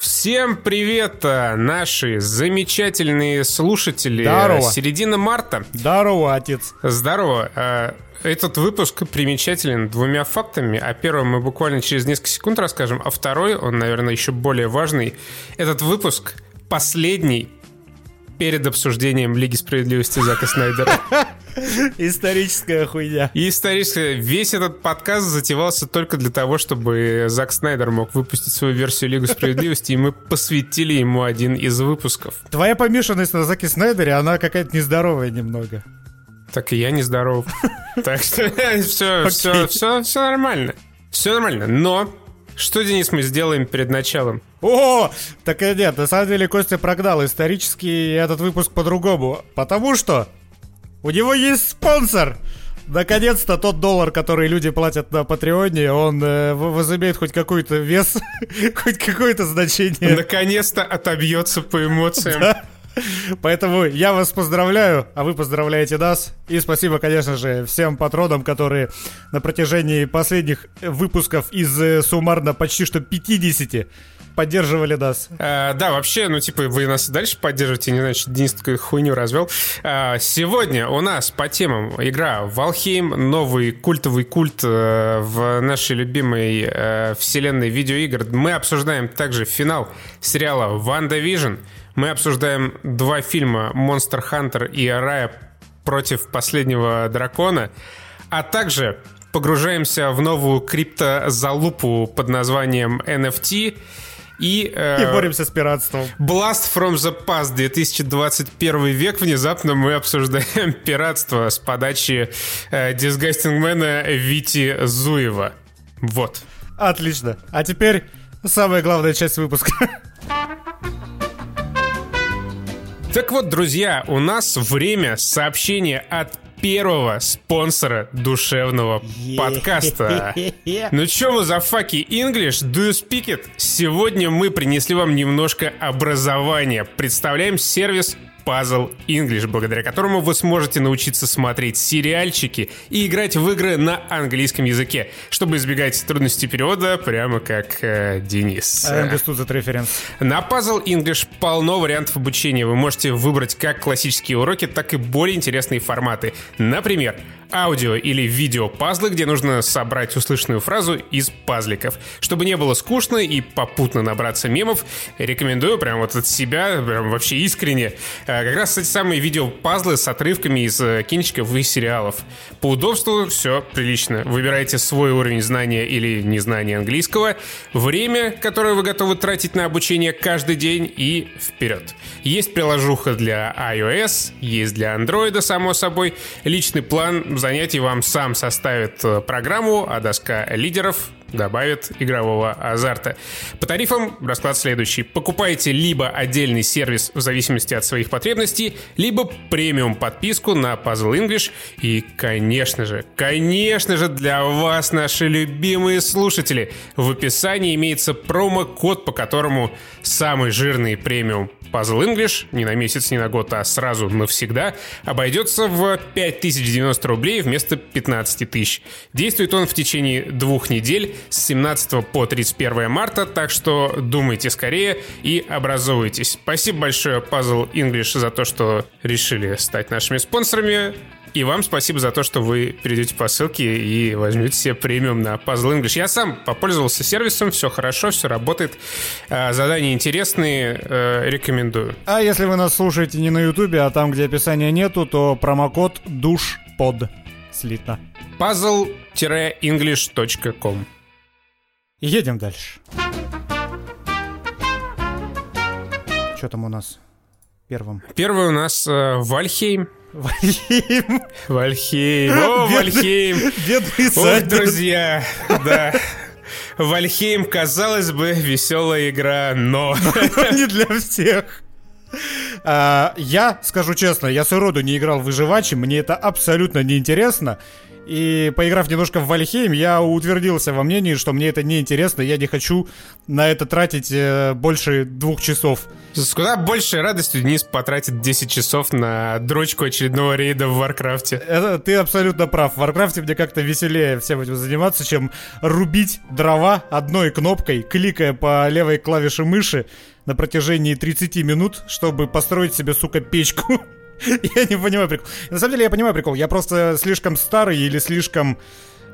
Всем привет, э, наши замечательные слушатели. Здорово. Середина марта. Здорово, отец. Здорово. Э, Этот выпуск примечателен двумя фактами. О первом мы буквально через несколько секунд расскажем, а второй, он, наверное, еще более важный. Этот выпуск последний перед обсуждением Лиги Справедливости Зака Снайдера. Историческая хуйня. И исторически весь этот подкаст затевался только для того, чтобы Зак Снайдер мог выпустить свою версию Лигу Справедливости, и мы посвятили ему один из выпусков. Твоя помешанность на Заке Снайдере, она какая-то нездоровая немного. Так и я нездоров. Так что все, все, все, все нормально. Все нормально. Но что, Денис, мы сделаем перед началом? О, так и нет, на самом деле Костя прогнал исторический этот выпуск по-другому. Потому что у него есть спонсор. Наконец-то тот доллар, который люди платят на Патреоне, он э, возымеет хоть какой-то вес, хоть какое-то значение. Наконец-то отобьется по эмоциям. Поэтому я вас поздравляю, а вы поздравляете нас. И спасибо, конечно же, всем патронам, которые на протяжении последних выпусков из э, суммарно почти что 50 поддерживали нас. А, да, вообще, ну, типа, вы нас и дальше поддерживаете, не знаю, что Денис такую хуйню развел. А, сегодня у нас по темам игра Valheim, новый культовый культ э, в нашей любимой э, вселенной видеоигр. Мы обсуждаем также финал сериала Ванда Vision. Мы обсуждаем два фильма Monster Hunter и Рая против последнего дракона, а также погружаемся в новую криптозалупу под названием NFT и, э, И боремся с пиратством. Blast from the Past 2021 век. Внезапно мы обсуждаем пиратство с подачи э, дисгастингмена Вити Зуева. Вот. Отлично. А теперь самая главная часть выпуска. Так вот, друзья, у нас время сообщения от первого спонсора душевного подкаста. Ну чё вы за факи English? Do you speak it? Сегодня мы принесли вам немножко образования. Представляем сервис Puzzle English, благодаря которому вы сможете научиться смотреть сериальчики и играть в игры на английском языке, чтобы избегать трудностей перевода, прямо как э, Денис. I understood that reference. На Puzzle English полно вариантов обучения. Вы можете выбрать как классические уроки, так и более интересные форматы. Например, аудио или видео пазлы, где нужно собрать услышанную фразу из пазликов. Чтобы не было скучно и попутно набраться мемов, рекомендую прям вот от себя, прям вообще искренне, э, как раз эти самые видео-пазлы с отрывками из э, кинчиков и сериалов. По удобству все прилично. Выбирайте свой уровень знания или незнания английского, время, которое вы готовы тратить на обучение каждый день и вперед. Есть приложуха для iOS, есть для Android, само собой. Личный план занятий вам сам составит э, программу, а доска лидеров добавит игрового азарта. По тарифам расклад следующий. Покупайте либо отдельный сервис в зависимости от своих потребностей, либо премиум подписку на Puzzle English. И, конечно же, конечно же, для вас, наши любимые слушатели, в описании имеется промокод, по которому самый жирный премиум Puzzle English не на месяц, не на год, а сразу навсегда обойдется в 5090 рублей вместо 15 тысяч. Действует он в течение двух недель с 17 по 31 марта, так что думайте скорее и образовывайтесь. Спасибо большое Puzzle English за то, что решили стать нашими спонсорами. И вам спасибо за то, что вы перейдете по ссылке и возьмете себе премиум на Puzzle English. Я сам попользовался сервисом, все хорошо, все работает. А, Задания интересные, э, рекомендую. А если вы нас слушаете не на ютубе, а там, где описания нету, то промокод душпод. Слитно. puzzle-english.com Едем дальше. Что там у нас первым? Первый у нас э, Вальхейм. Вальхейм. Вальхейм. О, Вальхейм. Бедный Ой, друзья, да. Вальхейм, казалось бы, веселая игра, но... не для всех. А, я, скажу честно, я сроду не играл в выживачи, мне это абсолютно неинтересно. И поиграв немножко в Вальхейм, я утвердился во мнении, что мне это неинтересно, я не хочу на это тратить э, больше двух часов. С куда большей радостью Денис потратит 10 часов на дрочку очередного рейда в Варкрафте. Это, ты абсолютно прав. В Варкрафте мне как-то веселее всем этим заниматься, чем рубить дрова одной кнопкой, кликая по левой клавише мыши на протяжении 30 минут, чтобы построить себе, сука, печку. Я не понимаю прикол. На самом деле я понимаю прикол. Я просто слишком старый или слишком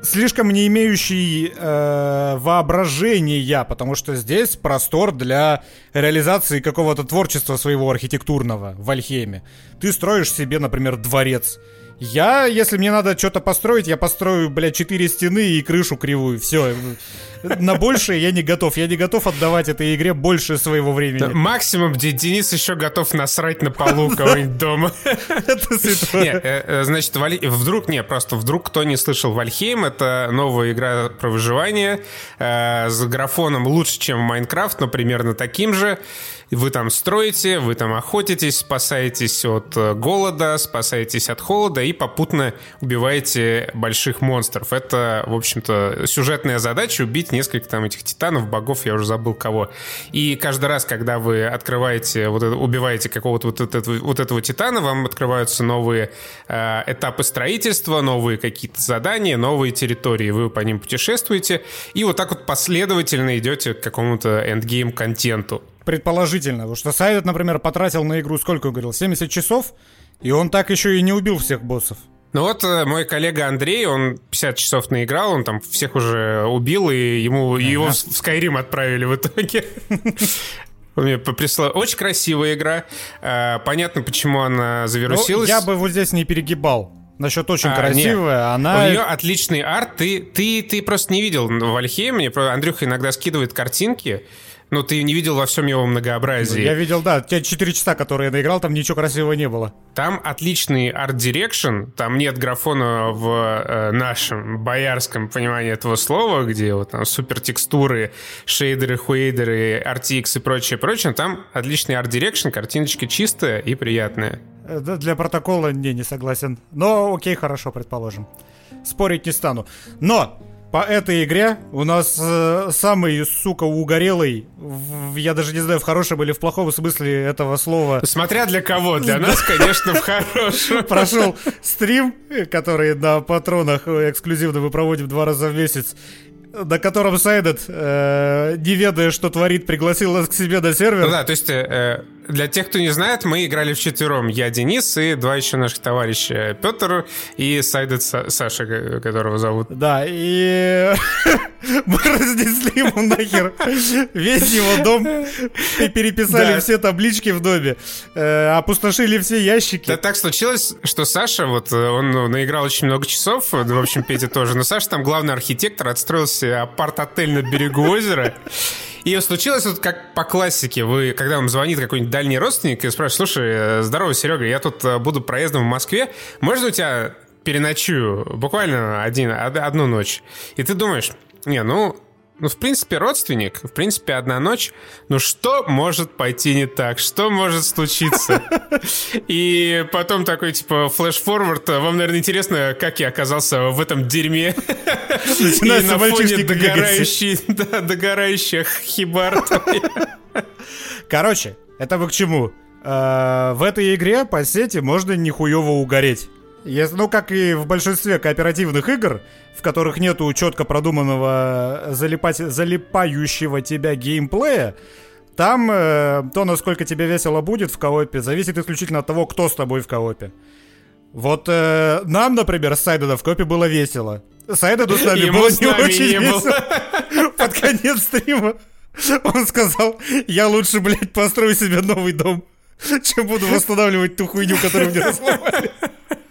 слишком не имеющий э, воображения, потому что здесь простор для реализации какого-то творчества своего архитектурного в Альхеме. Ты строишь себе, например, дворец. Я, если мне надо что-то построить, я построю, блядь, четыре стены и крышу кривую. Все. На большее я не готов. Я не готов отдавать этой игре больше своего времени. Да, максимум, где Денис еще готов насрать на полу кого-нибудь дома. Это святое. Э, э, значит, вдруг, не, просто вдруг кто не слышал Вальхейм, это новая игра про выживание э, с графоном лучше, чем Майнкрафт, но примерно таким же. Вы там строите, вы там охотитесь, спасаетесь от э, голода, спасаетесь от холода и попутно убиваете больших монстров. Это, в общем-то, сюжетная задача — убить несколько там этих титанов, богов, я уже забыл кого. И каждый раз, когда вы открываете, вот это, убиваете какого-то вот этого, вот этого титана, вам открываются новые э, этапы строительства, новые какие-то задания, новые территории. Вы по ним путешествуете, и вот так вот последовательно идете к какому-то эндгейм-контенту предположительно. Потому что Сайдет, например, потратил на игру, сколько говорил, 70 часов, и он так еще и не убил всех боссов. Ну вот э, мой коллега Андрей, он 50 часов наиграл, он там всех уже убил, и ему ага. его в Skyrim отправили в итоге. Он мне прислал. Очень красивая игра. Э, понятно, почему она завирусилась. Ну, я бы вот здесь не перегибал. Насчет очень а, красивая, нет. она... У нее отличный арт. Ты, ты, ты просто не видел в Альхейме. Андрюха иногда скидывает картинки. Ну, ты не видел во всем его многообразии. Я видел, да. Те 4 часа, которые я наиграл, там ничего красивого не было. Там отличный art direction. Там нет графона в э, нашем боярском понимании этого слова, где вот там супер текстуры, шейдеры, хуэйдеры, RTX и прочее, прочее. Там отличный art direction, картиночка чистая и приятная. Э, для протокола не, не согласен. Но окей, хорошо, предположим. Спорить не стану. Но по этой игре у нас э, самый, сука, угорелый, в, я даже не знаю, в хорошем или в плохом смысле этого слова. Смотря для кого, для нас, конечно, в хорошем. Прошел стрим, который на патронах эксклюзивно мы проводим два раза в месяц на котором Сайдет, э, не ведая, что творит, пригласил нас к себе на сервер. Ну да, то есть э, для тех, кто не знает, мы играли в четвером. Я, Денис и два еще наших товарища. Петр и Сайдет Саша, которого зовут. Да, и мы разнесли ему нахер весь его дом и переписали да. все таблички в доме. Э, опустошили все ящики. Да так случилось, что Саша, вот он ну, наиграл очень много часов, в общем, Петя тоже, но Саша там главный архитектор, отстроился апарт-отель на берегу озера. И случилось вот как по классике. Вы, когда вам звонит какой-нибудь дальний родственник и спрашивает, слушай, э, здорово, Серега, я тут э, буду проездом в Москве, можно у тебя переночую буквально один, одну ночь? И ты думаешь, не, ну, ну, в принципе, родственник, в принципе, одна ночь. Ну, что может пойти не так? Что может случиться? И потом такой, типа, флеш-форвард. Вам, наверное, интересно, как я оказался в этом дерьме. И на фоне догорающей, да, догорающих хибар. Короче, это вы к чему? Э, в этой игре по сети можно нихуево угореть. Если, ну, как и в большинстве кооперативных игр, в которых нету четко продуманного залипать, залипающего тебя геймплея, там э, то, насколько тебе весело будет в коопе, зависит исключительно от того, кто с тобой в коопе. Вот э, нам, например, с Сайдена в коопе было весело. Сайдену с нами Ему было с не очень не весело. Под конец стрима он сказал, я лучше, блядь, построю себе новый дом, чем буду восстанавливать ту хуйню, которую мне разломали.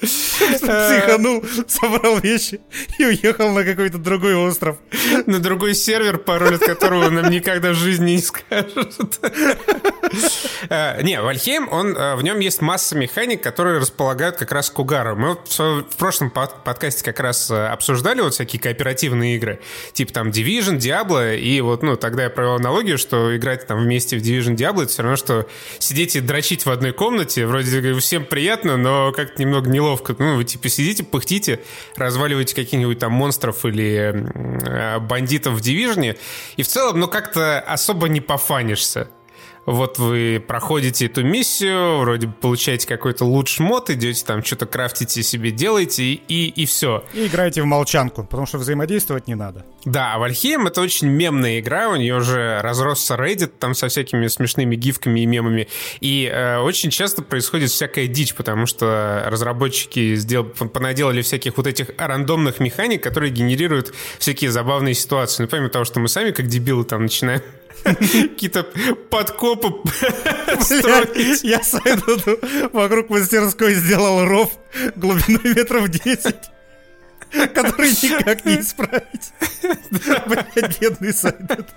Психанул, собрал вещи и уехал на какой-то другой остров. На другой сервер, пароль от которого нам никогда в жизни не скажут. Э, не, Вальхейм, он, э, в нем есть масса механик, которые располагают как раз к угару. Мы в прошлом подкасте как раз э, обсуждали вот всякие кооперативные игры, типа там Division, Diablo, и вот, ну, тогда я провел аналогию, что играть там вместе в Division, Diablo, это все равно, что сидеть и дрочить в одной комнате, вроде всем приятно, но как-то немного неловко. Ну, вы типа сидите, пыхтите, разваливаете каких-нибудь там монстров или бандитов в Division, и в целом, ну, как-то особо не пофанишься. Вот вы проходите эту миссию, вроде бы получаете какой-то лучший мод, идете там что-то крафтите себе, делаете, и, и все. И играете в молчанку, потому что взаимодействовать не надо. Да, а Вальхейм это очень мемная игра, у нее уже разросся Reddit там со всякими смешными гифками и мемами, и э, очень часто происходит всякая дичь, потому что разработчики сдел... понаделали всяких вот этих рандомных механик, которые генерируют всякие забавные ситуации. Ну, помимо того, что мы сами как дебилы там начинаем какие-то подкопы строить. Я сойду вокруг мастерской сделал ров глубиной метров 10 который никак не исправить. Блядь, бедный Сайдед.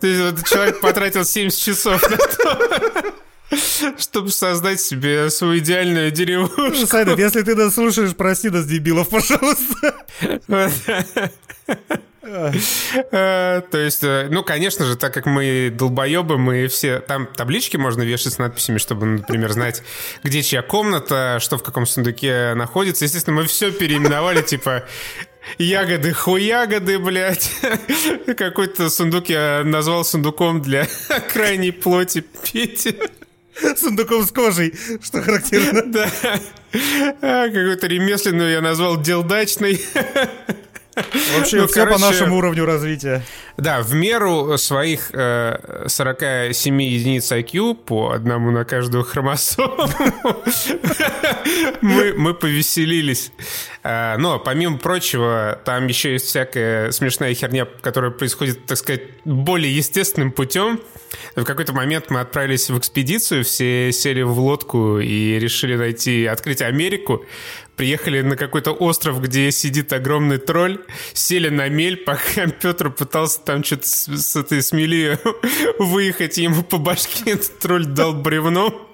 То есть вот человек потратил 70 часов на то, чтобы создать себе свою идеальную деревушку. Сайдед, если ты нас слушаешь, прости нас, дебилов, пожалуйста. Э, то есть, э, ну, конечно же, так как мы долбоебы, мы все... Там таблички можно вешать с надписями, чтобы, например, знать, где чья комната, что в каком сундуке находится. Естественно, мы все переименовали, типа, Ягоды, хуягоды, блядь. Какой-то сундук я назвал сундуком для крайней плоти Пети. Сундуком с кожей, что характерно. Да. А, какой-то ремесленную я назвал Вообще ну, все короче, по нашему уровню развития. Да, в меру своих э, 47 единиц IQ по одному на каждую хромосому мы, мы повеселились. А, но, помимо прочего, там еще есть всякая смешная херня, которая происходит, так сказать, более естественным путем. В какой-то момент мы отправились в экспедицию, все сели в лодку и решили найти, открыть Америку приехали на какой-то остров, где сидит огромный тролль, сели на мель, пока Петр пытался там что-то с, с этой смели выехать, ему по башке этот тролль дал бревно.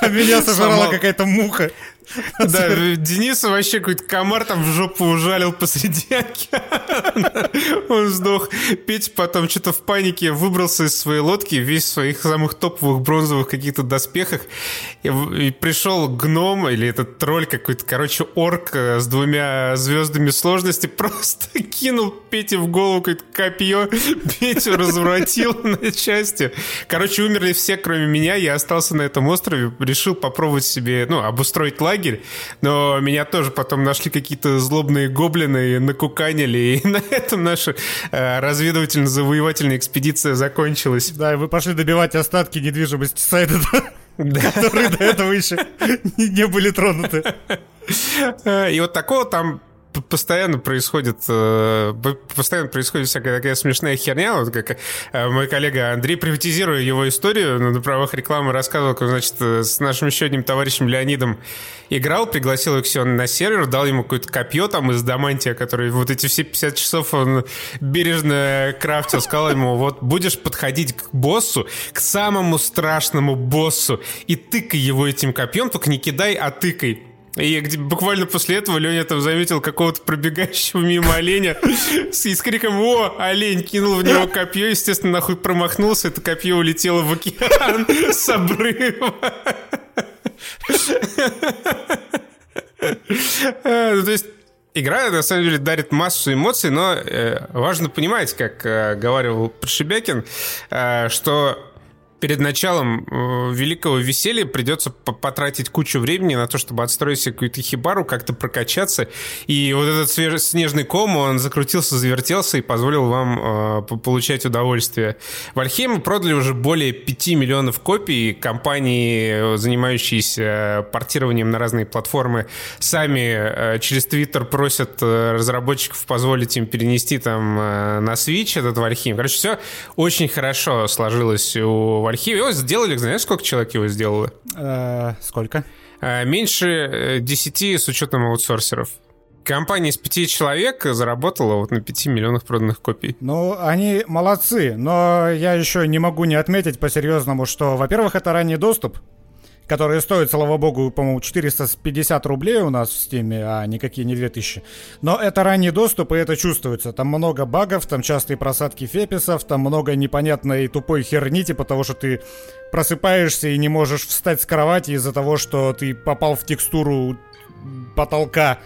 А меня сожрала какая-то муха. Да, Дениса вообще какой-то комар там в жопу ужалил посреди океана. Он сдох. Петя потом что-то в панике выбрался из своей лодки, весь в своих самых топовых бронзовых каких-то доспехах. И, и пришел гном, или этот тролль какой-то, короче, орк э, с двумя звездами сложности, просто кинул Пете в голову какое-то копье, Петю развратил на части. Короче, умерли все, кроме меня. Я остался на этом острове, решил попробовать себе, ну, обустроить лагерь лагерь, но меня тоже потом нашли какие-то злобные гоблины и накуканили, и на этом наша э, разведывательно-завоевательная экспедиция закончилась. Да, и вы пошли добивать остатки недвижимости сайта, да. которые до этого еще не были тронуты. И вот такого там постоянно происходит, э, постоянно происходит всякая такая смешная херня. Вот как э, мой коллега Андрей, приватизируя его историю, на правах рекламы рассказывал, как, значит, э, с нашим еще одним товарищем Леонидом играл, пригласил Иксион на сервер, дал ему какое-то копье там из Дамантия, который вот эти все 50 часов он бережно крафтил, сказал ему, вот будешь подходить к боссу, к самому страшному боссу, и тыкай его этим копьем, только не кидай, а тыкай. И где, буквально после этого Леня там заметил какого-то пробегающего мимо оленя с, с криком «О, олень!» кинул в него копье, естественно, нахуй промахнулся, это копье улетело в океан с обрыва. Ну, то есть Игра, на самом деле, дарит массу эмоций, но э, важно понимать, как э, говорил Пришибякин, э, что перед началом э, великого веселья придется потратить кучу времени на то, чтобы отстроить себе какую-то хибару, как-то прокачаться. И вот этот снежный ком, он закрутился, завертелся и позволил вам э, получать удовольствие. Вальхейм продали уже более 5 миллионов копий. Компании, занимающиеся портированием на разные платформы, сами э, через Твиттер просят э, разработчиков позволить им перенести там э, на Switch этот Вальхейм. Короче, все очень хорошо сложилось у Вальхейма архиве. Его сделали, знаешь, сколько человек его сделало? Э, сколько? Э, меньше 10 э, с учетом аутсорсеров. Компания из пяти человек заработала вот на 5 миллионах проданных копий. Ну, они молодцы, но я еще не могу не отметить по-серьезному, что, во-первых, это ранний доступ, которые стоят, слава богу, по-моему, 450 рублей у нас в Стиме, а никакие не 2000. Но это ранний доступ, и это чувствуется. Там много багов, там частые просадки феписов, там много непонятной тупой херни, типа того, что ты просыпаешься и не можешь встать с кровати из-за того, что ты попал в текстуру потолка.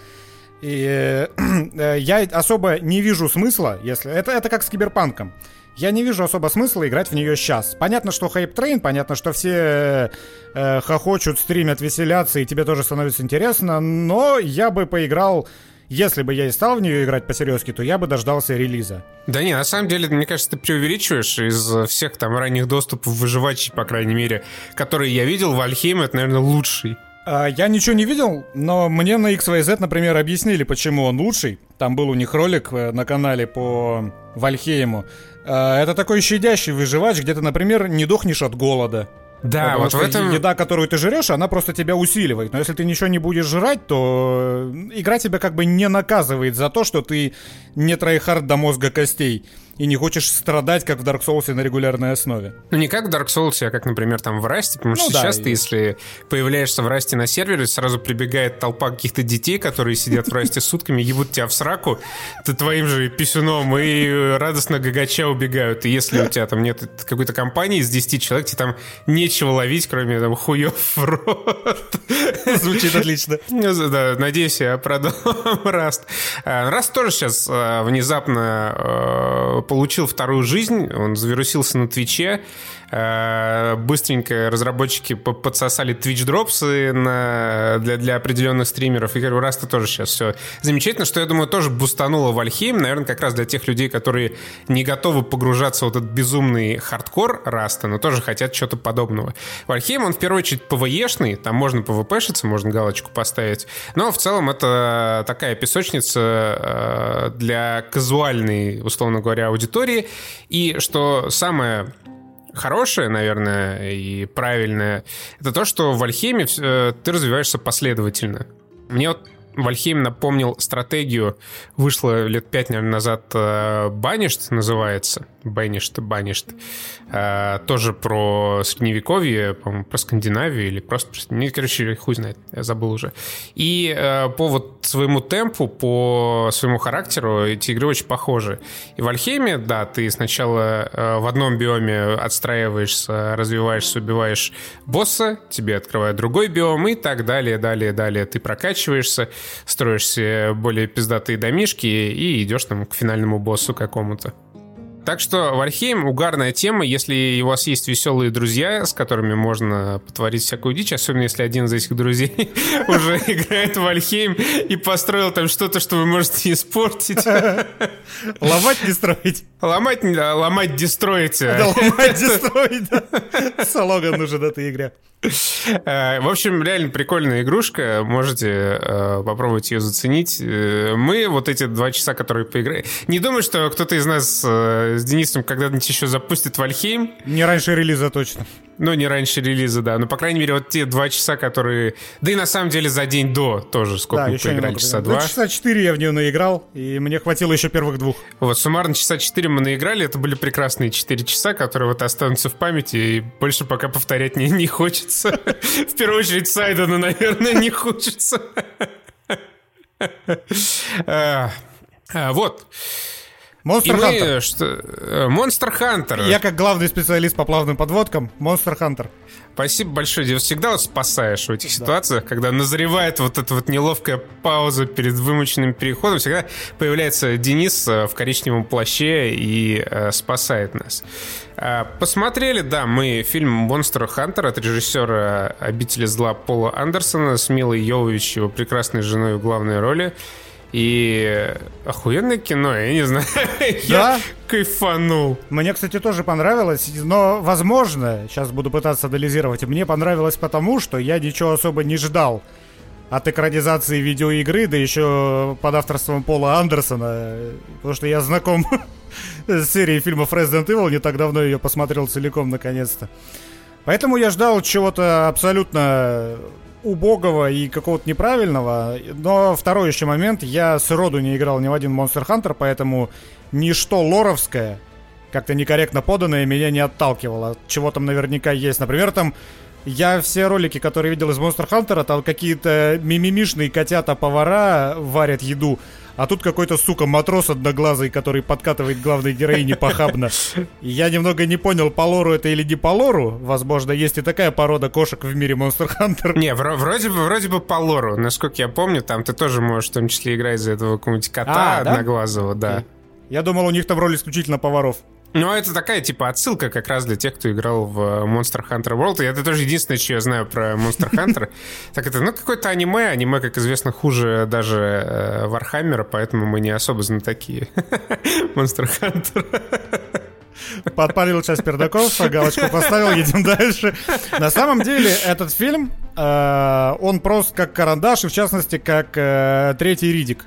И э, я особо не вижу смысла, если... Это, это как с киберпанком. Я не вижу особо смысла играть в нее сейчас. Понятно, что хайп трейн, понятно, что все э, хохочут, стримят, веселятся, и тебе тоже становится интересно, но я бы поиграл если бы я и стал в нее играть по-серьезки, то я бы дождался релиза. Да не, на самом деле, мне кажется, ты преувеличиваешь из всех там ранних доступов выживачей, по крайней мере, которые я видел, Вальхейм это, наверное, лучший. А, я ничего не видел, но мне на XYZ, например, объяснили, почему он лучший. Там был у них ролик э, на канале по Вальхейму. А, это такой щадящий выживач, где ты, например, не дохнешь от голода. Да, Потому вот в этом... Еда, которую ты жрешь, она просто тебя усиливает. Но если ты ничего не будешь жрать, то игра тебя как бы не наказывает за то, что ты не tryhard до мозга костей и не хочешь страдать, как в Dark Souls на регулярной основе. Ну, не как в Dark Souls, а как, например, там в Расте, потому ну, что да, сейчас и... ты, если появляешься в Расте на сервере, сразу прибегает толпа каких-то детей, которые сидят в Расте сутками, ебут тебя в сраку, ты твоим же писюном и радостно гогоча убегают. И если у тебя там нет какой-то компании из 10 человек, тебе там нечего ловить, кроме там хуев в рот. Звучит отлично. Да, надеюсь, я продал Раст. Раст тоже сейчас а, внезапно а, получил вторую жизнь, он завирусился на Твиче, Э, быстренько разработчики подсосали Twitch drops ы на, для, для определенных стримеров. И у Раста тоже сейчас все замечательно, что, я думаю, тоже бустануло Вальхейм, наверное, как раз для тех людей, которые не готовы погружаться в этот безумный хардкор Раста, но тоже хотят чего-то подобного. Вальхейм, он в первую очередь ПВЕшный, там можно ПВПшиться, можно галочку поставить, но в целом это такая песочница э, для казуальной, условно говоря, аудитории. И что самое хорошее, наверное, и правильное, это то, что в Альхеме э, ты развиваешься последовательно. Мне вот Вальхейм напомнил стратегию, вышла лет пять, наверное, назад Баништ называется, Баништ, Баништ, тоже про средневековье, по-моему, про Скандинавию или просто... Не, короче, хуй знает, я забыл уже. И э, по вот своему темпу, по своему характеру эти игры очень похожи. И в Альхейме, да, ты сначала э, в одном биоме отстраиваешься, развиваешься, убиваешь босса, тебе открывают другой биом и так далее, далее, далее. Ты прокачиваешься, строишь себе более пиздатые домишки и идешь там к финальному боссу какому-то. Так что Вальхейм угарная тема, если у вас есть веселые друзья, с которыми можно потворить всякую дичь, особенно если один из этих друзей уже играет в Вальхейм и построил там что-то, что вы можете испортить. Ломать не строить. Ломать, ломать, дестроить. Да, ломать, дестроить, да. Слоган нужен этой игре. Э, в общем, реально прикольная игрушка. Можете э, попробовать ее заценить. Э, мы вот эти два часа, которые поиграли... Не думаю, что кто-то из нас с Денисом когда-нибудь еще запустит Вальхейм. Не раньше релиза точно. Ну, не раньше релиза, да. Но, по крайней мере, вот те два часа, которые... Да и на самом деле за день до тоже сколько да, мы поиграли, часа два. часа четыре я в нее наиграл, и мне хватило еще первых двух. Вот, суммарно часа четыре мы наиграли. Это были прекрасные четыре часа, которые вот останутся в памяти, и больше пока повторять не, не хочется. В первую очередь Сайдена, наверное, не хочется. А, а, вот. Монстр Хантер. Монстр Хантер. Я как главный специалист по плавным подводкам, Монстр Хантер. Спасибо большое. Ты всегда вот спасаешь в этих да. ситуациях, когда назревает вот эта вот неловкая пауза перед вымученным переходом, всегда появляется Денис э, в коричневом плаще и э, спасает нас. Э, посмотрели, да, мы фильм «Монстр Хантер» от режиссера «Обители зла» Пола Андерсона с Милой Йовович, его прекрасной женой в главной роли. И охуенное кино, я не знаю. Да? я кайфанул. Мне, кстати, тоже понравилось, но, возможно, сейчас буду пытаться анализировать, мне понравилось потому, что я ничего особо не ждал от экранизации видеоигры, да еще под авторством Пола Андерсона, потому что я знаком с серией фильмов Resident Evil, не так давно ее посмотрел целиком, наконец-то. Поэтому я ждал чего-то абсолютно убогого и какого-то неправильного. Но второй еще момент, я с роду не играл ни в один Monster Hunter, поэтому ничто лоровское, как-то некорректно поданное, меня не отталкивало. Чего там наверняка есть. Например, там я все ролики, которые видел из Monster Hunter, там какие-то мимимишные котята-повара варят еду, а тут какой-то, сука, матрос одноглазый, который подкатывает главной героине похабно. Я немного не понял, по лору это или не по лору. Возможно, есть и такая порода кошек в мире Monster Hunter. Не, вроде бы, вроде бы по лору. Насколько я помню, там ты тоже можешь в том числе играть за этого какого-нибудь кота а, одноглазого, да. Я думал, у них там роль исключительно поваров. Ну, это такая, типа, отсылка как раз для тех, кто играл в э, Monster Hunter World. И это тоже единственное, что я знаю про Monster Hunter. Так это, ну, какое-то аниме. Аниме, как известно, хуже даже Вархаммера, поэтому мы не особо знатоки Monster Hunter. Подпалил часть пердаков, галочку поставил, едем дальше. На самом деле, этот фильм, э, он просто как карандаш, и в частности, как э, третий Ридик.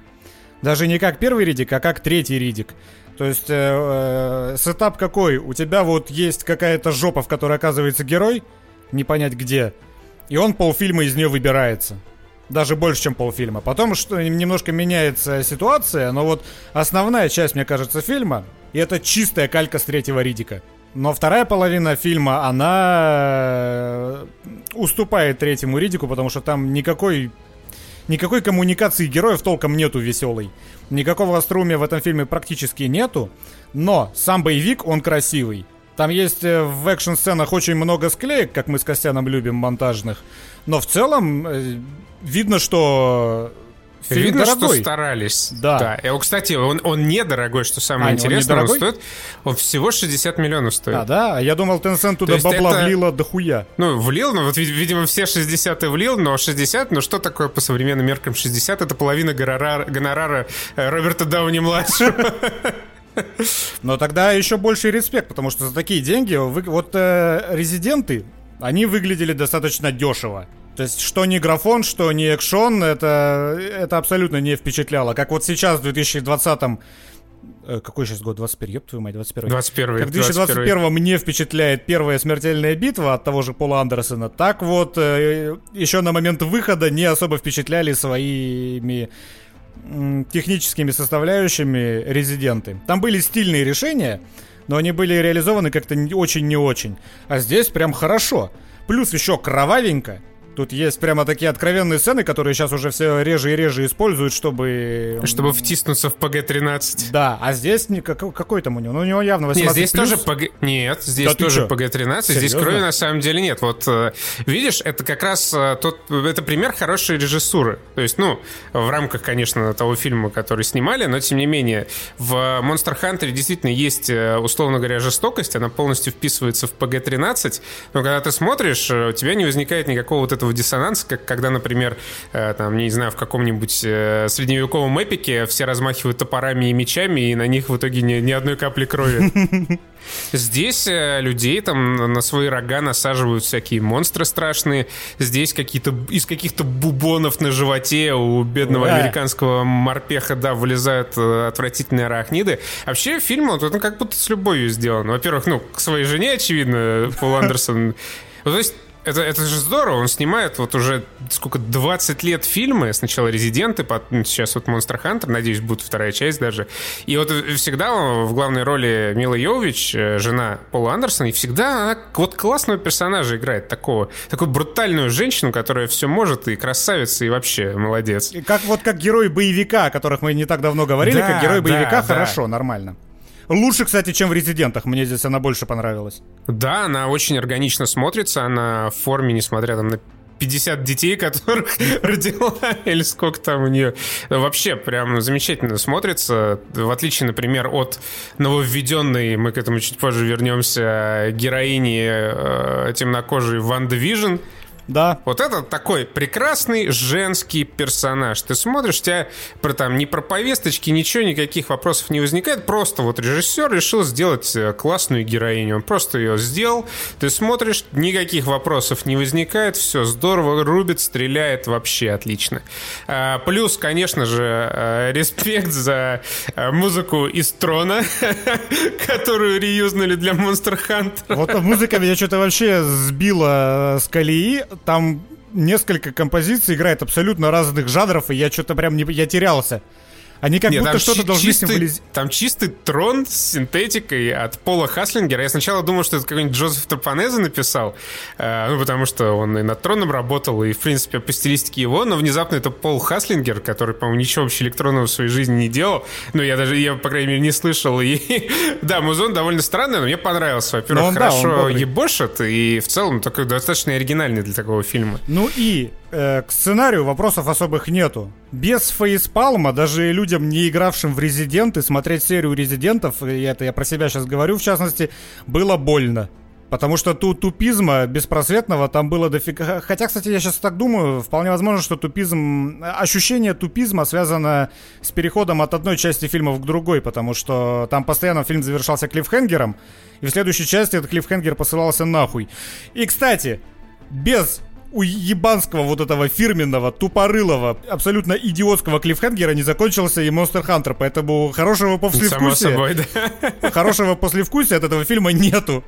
Даже не как первый Ридик, а как третий Ридик. То есть э, э, сетап какой? У тебя вот есть какая-то жопа, в которой оказывается герой, не понять где, и он полфильма из нее выбирается. Даже больше, чем полфильма. Потом что немножко меняется ситуация, но вот основная часть, мне кажется, фильма, и это чистая калька с третьего Ридика. Но вторая половина фильма, она э, уступает третьему Ридику, потому что там никакой никакой коммуникации героев толком нету веселой. Никакого острумия в этом фильме практически нету. Но сам боевик, он красивый. Там есть э, в экшн-сценах очень много склеек, как мы с Костяном любим, монтажных. Но в целом э, видно, что Фильм Видно, дорогой. что старались. Да. да. И, кстати, он, он недорогой, что самое а, интересное. Он, он стоит. Он всего 60 миллионов стоит. А, да? Я думал, Tencent туда То бабла это... влила дохуя. Ну, влил, ну вот, видимо, все 60 и влил, но 60, ну что такое по современным меркам 60? Это половина гонорара, гонорара э, Роберта Дауни-младшего. Но тогда еще больше респект, потому что за такие деньги вы, вот э, резиденты, они выглядели достаточно дешево. То есть, что не графон, что не экшон, это, это абсолютно не впечатляло. Как вот сейчас, в 2020-м, э, какой сейчас год? 21, ёб твою мать, 21 21 Как в 2021 мне впечатляет первая смертельная битва от того же Пола Андерсона, так вот, э, еще на момент выхода не особо впечатляли своими техническими составляющими резиденты. Там были стильные решения, но они были реализованы как-то очень не очень. А здесь прям хорошо. Плюс еще кровавенько. Тут есть прямо такие откровенные сцены, которые сейчас уже все реже и реже используют, чтобы... Чтобы втиснуться в ПГ-13. Да, а здесь не, какой, там у него? Ну, у него явно 18 Нет, здесь тоже ПГ... Нет, здесь да тоже ПГ-13, здесь крови на самом деле нет. Вот, э, видишь, это как раз э, тот... Это пример хорошей режиссуры. То есть, ну, в рамках, конечно, того фильма, который снимали, но, тем не менее, в Monster Hunter действительно есть, э, условно говоря, жестокость, она полностью вписывается в ПГ-13, но когда ты смотришь, у тебя не возникает никакого вот этого диссонанса, как когда, например, э, там, не знаю, в каком-нибудь э, средневековом эпике все размахивают топорами и мечами, и на них в итоге ни, ни одной капли крови. Здесь э, людей там на свои рога насаживают всякие монстры страшные. Здесь какие-то из каких-то бубонов на животе у бедного да. американского морпеха, да, вылезают отвратительные арахниды. Вообще фильм, он, он как будто с любовью сделан. Во-первых, ну, к своей жене, очевидно, Пол Андерсон. то есть это, это же здорово, он снимает вот уже сколько, 20 лет фильмы, сначала «Резиденты», потом, сейчас вот «Монстр Хантер», надеюсь, будет вторая часть даже. И вот всегда в главной роли Мила Йович, э, жена Пола Андерсона, и всегда она вот классного персонажа играет, такого, такую брутальную женщину, которая все может, и красавица, и вообще молодец. И как вот как герой боевика, о которых мы не так давно говорили, да, как герой боевика, да, хорошо, да. нормально. Лучше, кстати, чем в «Резидентах». Мне здесь она больше понравилась. Да, она очень органично смотрится. Она в форме, несмотря там на 50 детей, которых родила, или сколько там у нее. Вообще, прям замечательно смотрится. В отличие, например, от нововведенной, мы к этому чуть позже вернемся, героини э, темнокожей WandaVision, да. Вот это такой прекрасный женский персонаж. Ты смотришь, у тебя про там ни про повесточки, ничего, никаких вопросов не возникает. Просто вот режиссер решил сделать э, классную героиню. Он просто ее сделал. Ты смотришь, никаких вопросов не возникает. Все здорово, рубит, стреляет вообще отлично. А, плюс, конечно же, э, респект за э, музыку из Трона, которую реюзнули для Monster Hunter. Вот музыка меня что-то вообще сбила с колеи там несколько композиций играет абсолютно разных жанров, и я что-то прям не, я терялся. Они как Нет, будто что-то должны символизировать. Там чистый трон с синтетикой от Пола Хаслингера. Я сначала думал, что это какой-нибудь Джозеф Тропанезе написал, э, ну, потому что он и над троном работал, и, в принципе, по стилистике его, но внезапно это Пол Хаслингер, который, по-моему, ничего вообще электронного в своей жизни не делал. Ну, я даже, я, по крайней мере, не слышал. И, да, музон довольно странный, но мне понравился. Во-первых, ну, хорошо да, ебошит, и в целом такой достаточно оригинальный для такого фильма. Ну и э, к сценарию вопросов особых нету. Без фейспалма даже людям, не игравшим в Резиденты, смотреть серию Резидентов, и это я про себя сейчас говорю в частности, было больно. Потому что тут тупизма беспросветного там было дофига. Хотя, кстати, я сейчас так думаю, вполне возможно, что тупизм... Ощущение тупизма связано с переходом от одной части фильмов к другой, потому что там постоянно фильм завершался клиффхенгером, и в следующей части этот клиффхенгер посылался нахуй. И, кстати, без у ебанского вот этого фирменного, тупорылого, абсолютно идиотского клиффхенгера не закончился и Monster Hunter, поэтому хорошего послевкусия... Само собой, да. Хорошего послевкусия от этого фильма нету.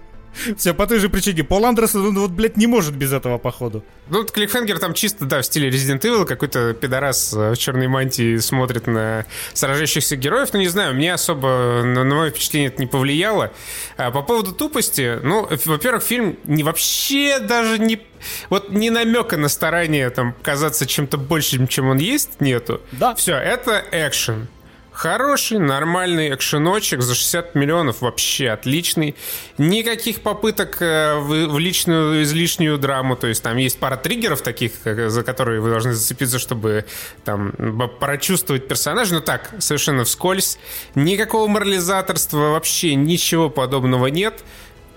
Все по той же причине. Пол Андерсон, он вот, блядь, не может без этого, походу. Ну, вот Клиффхенгер там чисто, да, в стиле Resident Evil. Какой-то пидорас в черной мантии смотрит на сражающихся героев. Ну, не знаю, мне особо на, на мое впечатление это не повлияло. А по поводу тупости, ну, во-первых, фильм не вообще даже не вот ни намека на старание там казаться чем-то большим, чем он есть, нету. Да. Все, это экшен. Хороший, нормальный экшеночек за 60 миллионов, вообще отличный. Никаких попыток э, в, личную, излишнюю драму, то есть там есть пара триггеров таких, за которые вы должны зацепиться, чтобы там прочувствовать персонажа, но так, совершенно вскользь. Никакого морализаторства, вообще ничего подобного нет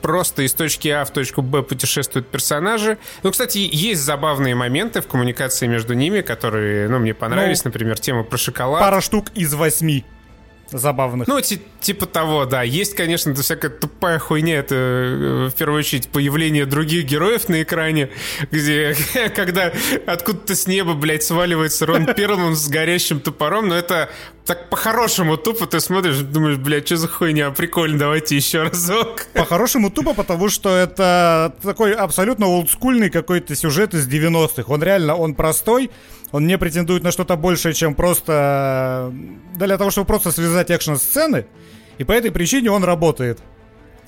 просто из точки А в точку Б путешествуют персонажи. Ну, кстати, есть забавные моменты в коммуникации между ними, которые, ну, мне понравились. Ну, Например, тема про шоколад. Пара штук из восьми забавных. Ну, типа того, да. Есть, конечно, это всякая тупая хуйня. Это, э, в первую очередь, появление других героев на экране, где, когда откуда-то с неба, блядь, сваливается Рон Перлман с горящим топором, но это так по-хорошему тупо ты смотришь, думаешь, блядь, что за хуйня, прикольно, давайте еще разок. По-хорошему тупо, потому что это такой абсолютно олдскульный какой-то сюжет из 90-х. Он реально, он простой, он не претендует на что-то большее, чем просто... Для того, чтобы просто связать экшн-сцены. И по этой причине он работает.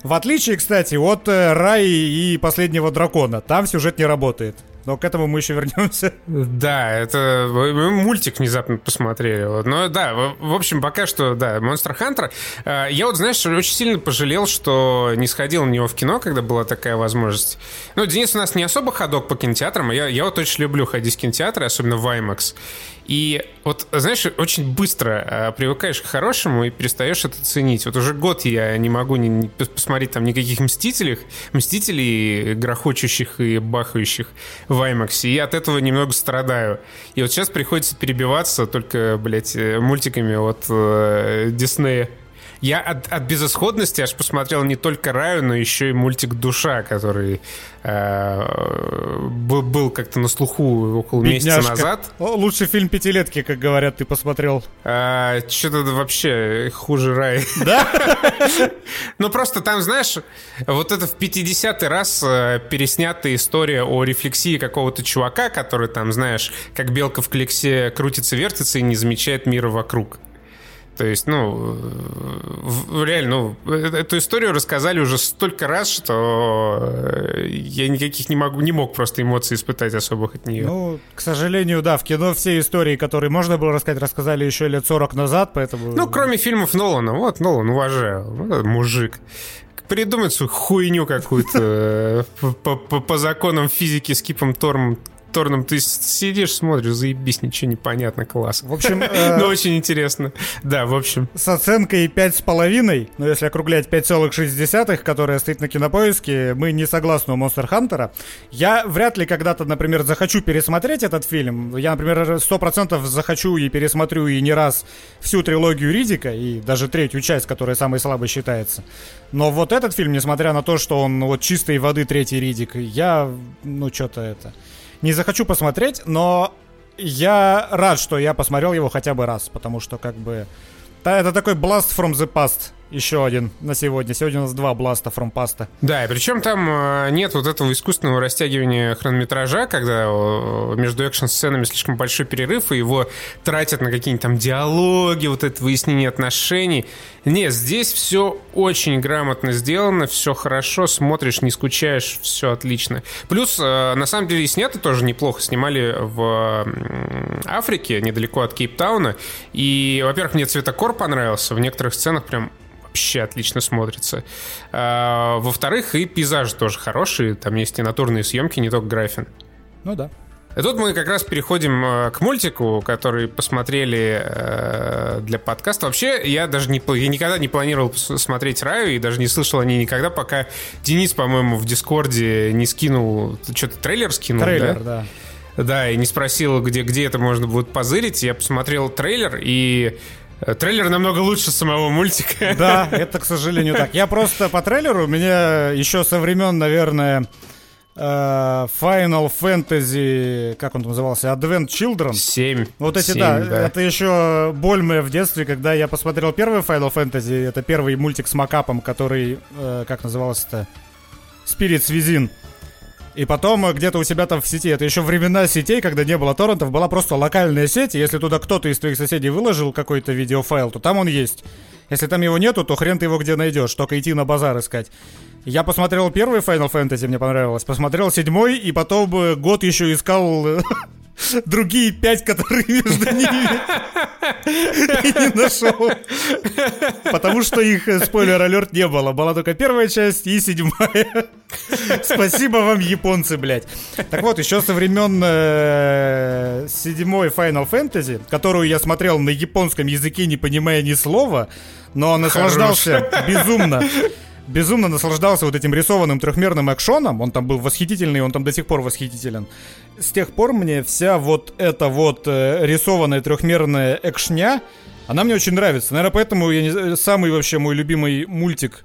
В отличие, кстати, от э, Раи и Последнего Дракона. Там сюжет не работает. Но к этому мы еще вернемся. Да, это мы мультик внезапно посмотрели. Вот. Но да, в, общем, пока что, да, Monster Hunter. Э, я вот, знаешь, очень сильно пожалел, что не сходил на него в кино, когда была такая возможность. Ну, Денис у нас не особо ходок по кинотеатрам, а я, я вот очень люблю ходить в кинотеатры, особенно в IMAX. И вот, знаешь, очень быстро э, привыкаешь к хорошему и перестаешь это ценить. Вот уже год я не могу не, не посмотреть там никаких Мстителей, Мстителей грохочущих и бахающих в IMAX, и от этого немного страдаю. И вот сейчас приходится перебиваться только, блядь, э, мультиками от э, Диснея. Я от, от безысходности аж посмотрел не только Раю, но еще и мультик «Душа», который э, был, был как-то на слуху около Бедняжка. месяца назад. О, лучший фильм пятилетки, как говорят, ты посмотрел. А, что-то вообще хуже Рай. Да? Ну просто там, знаешь, вот это в 50-й раз э, переснятая история о рефлексии какого-то чувака, который там, знаешь, как белка в клексе крутится-вертится и не замечает мира вокруг. То есть, ну, реально, ну, э, эту историю рассказали уже столько раз, что э, я никаких не могу, не мог просто эмоций испытать особых от нее. Ну, к сожалению, да, в кино все истории, которые можно было рассказать, рассказали еще лет 40 назад, поэтому... Ну, кроме фильмов Нолана. Вот, Нолан, уважаю. Вот мужик придумать свою хуйню какую-то э, по, по, по законам физики с Кипом Тормом Торном ты сидишь, смотришь, заебись, ничего не понятно, класс. В общем... Ну, очень интересно. Да, в общем. С оценкой с половиной, но если округлять 5,6, которая стоит на кинопоиске, мы не согласны у Монстр Хантера. Я вряд ли когда-то, например, захочу пересмотреть этот фильм. Я, например, 100% захочу и пересмотрю и не раз всю трилогию Ридика, и даже третью часть, которая самой слабой считается. Но вот этот фильм, несмотря на то, что он вот чистой воды третий Ридик, я, ну, что-то это не захочу посмотреть, но я рад, что я посмотрел его хотя бы раз, потому что как бы... Это такой blast from the past еще один на сегодня. Сегодня у нас два бласта pasta. Да, и причем там э, нет вот этого искусственного растягивания хронометража, когда э, между экшн-сценами слишком большой перерыв, и его тратят на какие-нибудь там диалоги, вот это выяснение отношений. Нет, здесь все очень грамотно сделано, все хорошо, смотришь, не скучаешь, все отлично. Плюс, э, на самом деле, снято тоже неплохо. Снимали в Африке, недалеко от Кейптауна. И, во-первых, мне цветокор понравился. В некоторых сценах прям вообще отлично смотрится. А, во-вторых, и пейзажи тоже хорошие. Там есть и натурные съемки, не только графин. Ну да. И тут мы как раз переходим э, к мультику, который посмотрели э, для подкаста. Вообще, я даже не, я никогда не планировал смотреть Раю и даже не слышал о ней никогда, пока Денис, по-моему, в Дискорде не скинул, что-то трейлер скинул, Трейлер, да? да. Да, и не спросил, где, где это можно будет позырить. Я посмотрел трейлер, и Трейлер намного лучше самого мультика. Да, это, к сожалению, так. Я просто по трейлеру, у меня еще со времен, наверное, Э, Final Fantasy, как он назывался, Advent Children. 7. Вот эти, 7, да, да, это еще боль моя в детстве, когда я посмотрел первый Final Fantasy, это первый мультик с макапом, который, э, как назывался-то, Spirits Within. И потом где-то у себя там в сети, это еще времена сетей, когда не было торрентов, была просто локальная сеть, и если туда кто-то из твоих соседей выложил какой-то видеофайл, то там он есть. Если там его нету, то хрен ты его где найдешь, только идти на базар искать. Я посмотрел первый Final Fantasy, мне понравилось. Посмотрел седьмой, и потом э, год еще искал э, другие пять, которые между ними. И не нашел. Потому что их, э, спойлер-алерт, не было. Была только первая часть и седьмая. Спасибо вам, японцы, блядь. Так вот, еще со времен э, седьмой Final Fantasy, которую я смотрел на японском языке, не понимая ни слова, но наслаждался безумно безумно наслаждался вот этим рисованным трехмерным экшоном. Он там был восхитительный, он там до сих пор восхитителен. С тех пор мне вся вот эта вот э, рисованная трехмерная экшня, она мне очень нравится. Наверное, поэтому я не, самый вообще мой любимый мультик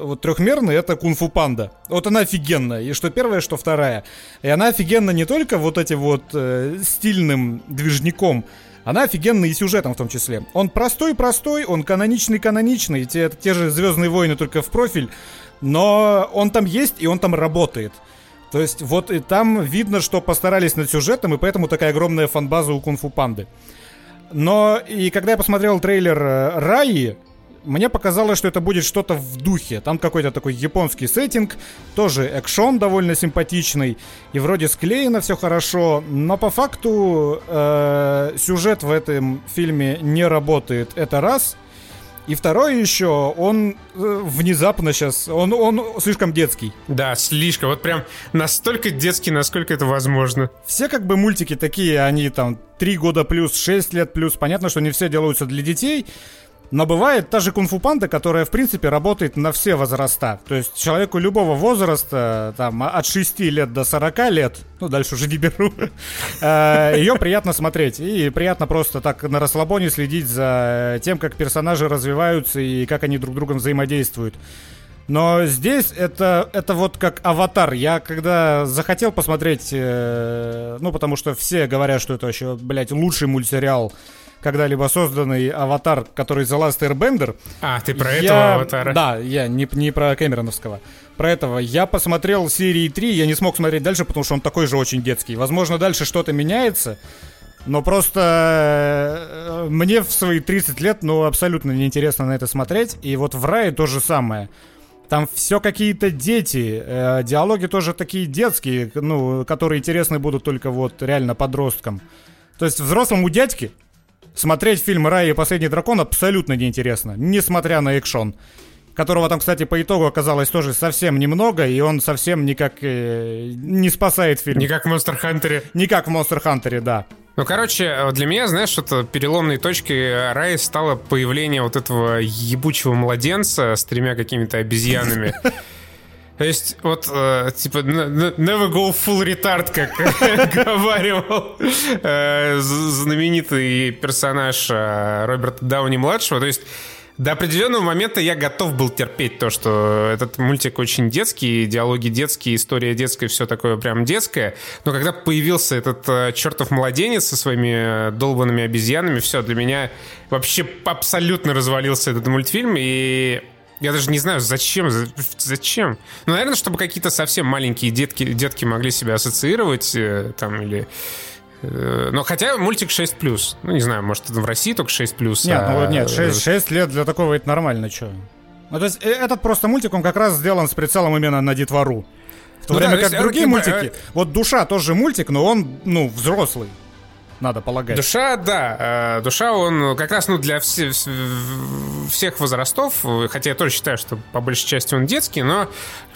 вот трехмерный это кунг-фу панда. Вот она офигенная. И что первая, что вторая. И она офигенна не только вот этим вот э, стильным движником, она офигенна и сюжетом в том числе. Он простой-простой, он каноничный-каноничный, те, те же Звездные войны только в профиль, но он там есть и он там работает. То есть вот и там видно, что постарались над сюжетом, и поэтому такая огромная фанбаза у Кунг-фу Панды. Но и когда я посмотрел трейлер э, Раи, мне показалось, что это будет что-то в духе. Там какой-то такой японский сеттинг, тоже экшон довольно симпатичный, и вроде склеено все хорошо, но по факту э, сюжет в этом фильме не работает. Это раз. И второй еще, он э, внезапно сейчас, он, он слишком детский. Да, слишком. Вот прям настолько детский, насколько это возможно. Все как бы мультики такие, они там 3 года плюс, 6 лет плюс. Понятно, что не все делаются для детей, но бывает та же кунг-фу панда, которая, в принципе, работает на все возраста. То есть человеку любого возраста, там, от 6 лет до 40 лет, ну, дальше уже не беру, э, ее приятно смотреть. И приятно просто так на расслабоне следить за тем, как персонажи развиваются и как они друг с другом взаимодействуют. Но здесь это, это вот как аватар. Я когда захотел посмотреть, э, ну, потому что все говорят, что это вообще, блядь, лучший мультсериал когда-либо созданный аватар, который The Last Airbender. А, ты про я... этого аватара? Да, я не, не про Кэмероновского. Про этого. Я посмотрел серии 3, я не смог смотреть дальше, потому что он такой же очень детский. Возможно, дальше что-то меняется, но просто э, мне в свои 30 лет, ну, абсолютно неинтересно на это смотреть. И вот в Рае то же самое. Там все какие-то дети, э, диалоги тоже такие детские, ну, которые интересны будут только вот реально подросткам. То есть взрослому дядьке смотреть фильм «Рай и последний дракон» абсолютно неинтересно, несмотря на экшон которого там, кстати, по итогу оказалось тоже совсем немного, и он совсем никак э, не спасает фильм. Не как в Монстр Хантере. Не как в Монстр Хантере, да. Ну, короче, для меня, знаешь, что-то переломной точкой Рай стало появление вот этого ебучего младенца с тремя какими-то обезьянами. То есть, вот, э, типа, never go full retard, как говаривал э, знаменитый персонаж э, Роберта Дауни-младшего. То есть, до определенного момента я готов был терпеть то, что этот мультик очень детский, диалоги детские, история детская, все такое прям детское. Но когда появился этот э, чертов младенец со своими долбанными обезьянами, все, для меня вообще абсолютно развалился этот мультфильм. И я даже не знаю, зачем, зачем. Ну, наверное, чтобы какие-то совсем маленькие детки, детки могли себя ассоциировать, э, там, или... Э, но хотя мультик 6+. Ну, не знаю, может, в России только 6+. Нет, а... ну, нет, 6, 6 лет для такого это нормально, что. Ну, то есть, э, этот просто мультик, он как раз сделан с прицелом именно на детвору. В то ну, время да, как есть, другие мультики, вот «Душа» тоже мультик, но он, ну, взрослый. Надо полагать. Душа, да. Э, душа, он как раз ну, для все, всех возрастов, хотя я тоже считаю, что по большей части он детский, но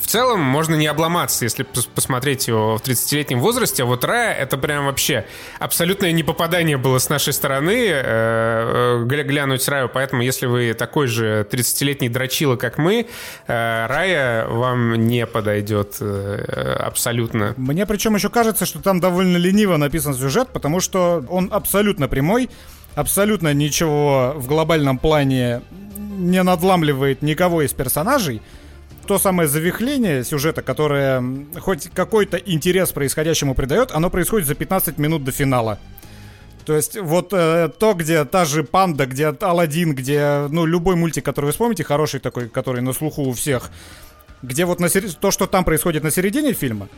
в целом можно не обломаться, если посмотреть его в 30-летнем возрасте. А вот Рая — это прям вообще абсолютное непопадание было с нашей стороны э, э, глянуть Раю. Поэтому если вы такой же 30-летний дрочила, как мы, э, Рая вам не подойдет абсолютно. Мне причем еще кажется, что там довольно лениво написан сюжет, потому что он абсолютно прямой, абсолютно ничего в глобальном плане не надламливает никого из персонажей то самое завихление сюжета, которое хоть какой-то интерес происходящему придает, оно происходит за 15 минут до финала. То есть вот э, то, где та же панда, где Алладин, где ну любой мультик, который вы вспомните, хороший такой, который на слуху у всех, где вот на сер... то, что там происходит на середине фильма,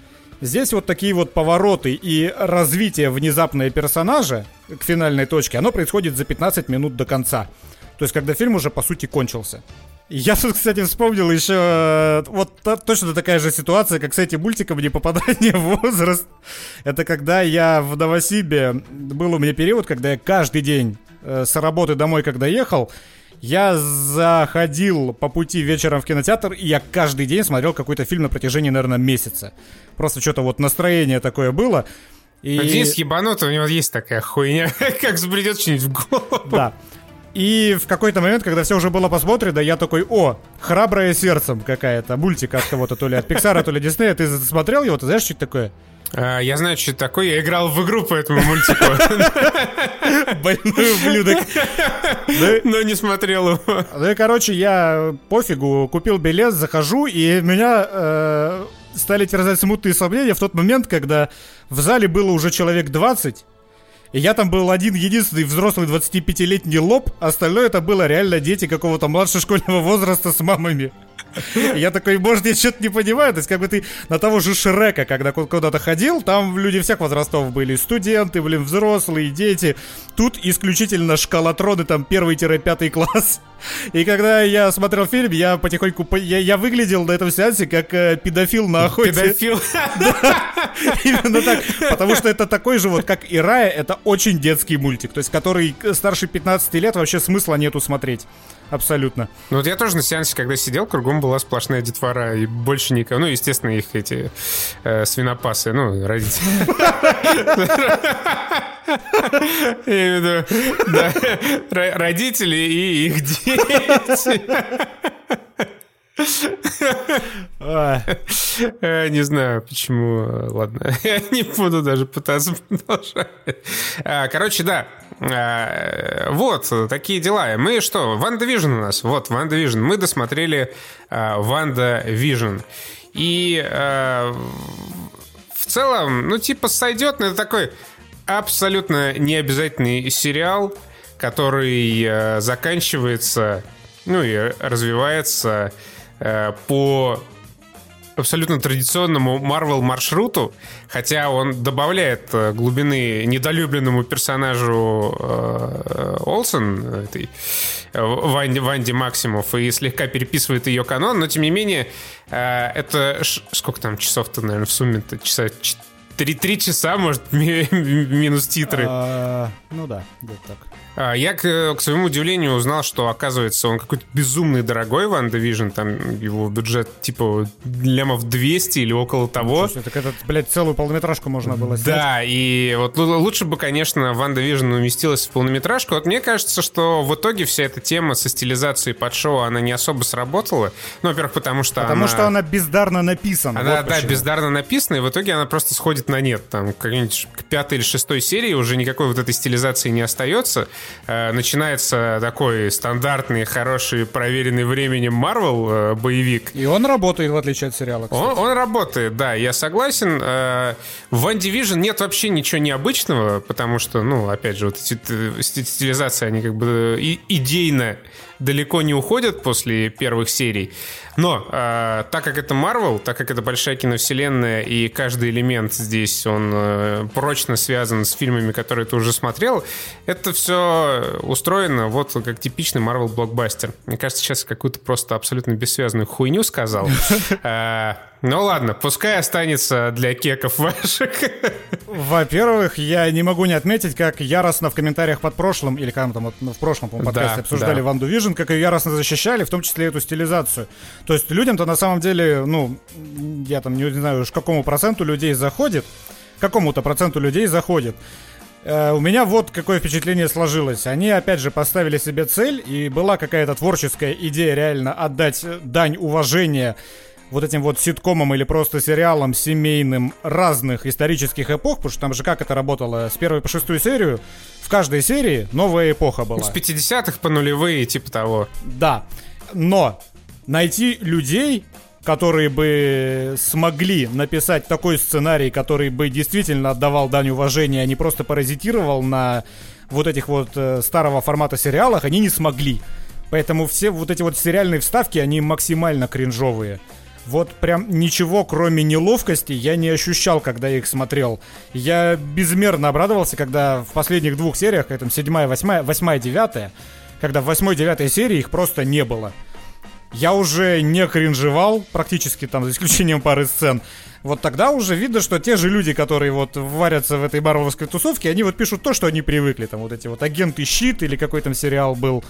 здесь вот такие вот повороты и развитие внезапное персонажа к финальной точке, оно происходит за 15 минут до конца. То есть когда фильм уже по сути кончился. Я тут, кстати, вспомнил еще э, вот та, точно такая же ситуация, как с этим мультиком не попадание в возраст. Это когда я в Новосибе, был у меня период, когда я каждый день э, с работы домой, когда ехал, я заходил по пути вечером в кинотеатр, и я каждый день смотрел какой-то фильм на протяжении, наверное, месяца. Просто что-то вот настроение такое было. И... Денис ебанутый, у него есть такая хуйня, как забредет что-нибудь в голову. Да. И в какой-то момент, когда все уже было посмотрено, я такой, о, храброе сердцем какая-то, мультик от кого-то, то ли от Пиксара, то ли Диснея. Ты смотрел его, ты знаешь, что это такое? А, я знаю, что это такое. Я играл в игру по этому мультику. Больной ублюдок. Но не смотрел его. Ну и, короче, я пофигу, купил билет, захожу, и меня э, стали терзать смутные сомнения в тот момент, когда в зале было уже человек 20, и я там был один единственный взрослый 25-летний лоб, остальное это было реально дети какого-то младшего школьного возраста с мамами. Я такой, может, я что-то не понимаю. То есть, как бы ты на того же Шрека, когда куда-то ходил, там люди всех возрастов были. Студенты, блин, взрослые, дети. Тут исключительно шкалатроны, там, первый-пятый класс. И когда я смотрел фильм, я потихоньку... Я, я выглядел на этом сеансе как э, педофил на охоте. Педофил? Именно так. Потому что это такой же вот, как и Рая, это очень детский мультик. То есть, который старше 15 лет вообще смысла нету смотреть. Абсолютно. Ну вот я тоже на сеансе, когда сидел, кругом была сплошная детвора, и больше никого. Ну, естественно, их эти э, свинопасы, ну, родители. Я имею в виду, родители и их дети. Э, не знаю, почему. Ладно, я не буду даже пытаться продолжать. А, короче, да. А, вот, такие дела. Мы что, WandaVision у нас. Вот, WandaVision. Мы досмотрели WandaVision. И в целом, ну, типа, сойдет, но это такой абсолютно необязательный сериал, который заканчивается, ну, и развивается Э, по абсолютно традиционному Марвел маршруту, хотя он добавляет э, глубины недолюбленному персонажу э, Олсен, этой э, Ванди, Ванди Максимов, и слегка переписывает ее канон, но тем не менее э, это сколько там часов-то, наверное, в сумме-то часа Три, три часа, может, ми, минус титры. А, ну да, где-то так. А, я, к, к своему удивлению, узнал, что, оказывается, он какой-то безумный дорогой Ван Division, там его бюджет типа лямов 200 или около того. Слушай, так этот, блядь, целую полнометражку можно было снять. Да, и вот лучше бы, конечно, Ван Division уместилась в полнометражку. Вот мне кажется, что в итоге вся эта тема со стилизацией под шоу, она не особо сработала. Ну, во-первых, потому что Потому она... что она бездарно написана. Она, вот да, почему. бездарно написана, и в итоге она просто сходит на нет. Там, к пятой или шестой серии уже никакой вот этой стилизации не остается. Э, начинается такой стандартный, хороший, проверенный временем Марвел э, боевик. И он работает, в отличие от сериала, Он, он работает, да, я согласен. Э, в Ван Division нет вообще ничего необычного, потому что, ну, опять же, вот эти стилизации, они как бы идейно далеко не уходят после первых серий. Но э, так как это Marvel, так как это большая киновселенная, и каждый элемент здесь, он э, прочно связан с фильмами, которые ты уже смотрел, это все устроено вот как типичный Marvel блокбастер. Мне кажется, сейчас какую-то просто абсолютно бессвязную хуйню сказал. Ну ладно, пускай останется для кеков ваших. Во-первых, я не могу не отметить, как яростно в комментариях под прошлым, или как там вот, ну, в прошлом по подкасте Да, обсуждали да. Ванду Вижн, как ее яростно защищали, в том числе эту стилизацию. То есть людям-то на самом деле, ну, я там не знаю уж какому проценту людей заходит, какому-то проценту людей заходит. Э, У меня вот какое впечатление сложилось. Они, опять же, поставили себе цель, и была какая-то творческая идея реально отдать дань уважения вот этим вот ситкомам или просто сериалам семейным разных исторических эпох, потому что там же как это работало, с первой по шестую серию, в каждой серии новая эпоха была. С 50-х по нулевые, типа того. Да. Но найти людей, которые бы смогли написать такой сценарий, который бы действительно отдавал дань уважения, а не просто паразитировал на вот этих вот э, старого формата сериалах, они не смогли. Поэтому все вот эти вот сериальные вставки, они максимально кринжовые. Вот прям ничего, кроме неловкости, я не ощущал, когда их смотрел. Я безмерно обрадовался, когда в последних двух сериях, как там седьмая, восьмая, восьмая, девятая, когда в восьмой, девятой серии их просто не было. Я уже не кринжевал, практически там, за исключением пары сцен. Вот тогда уже видно, что те же люди, которые вот варятся в этой марвеловской тусовке, они вот пишут то, что они привыкли. Там вот эти вот агенты щит или какой там сериал был.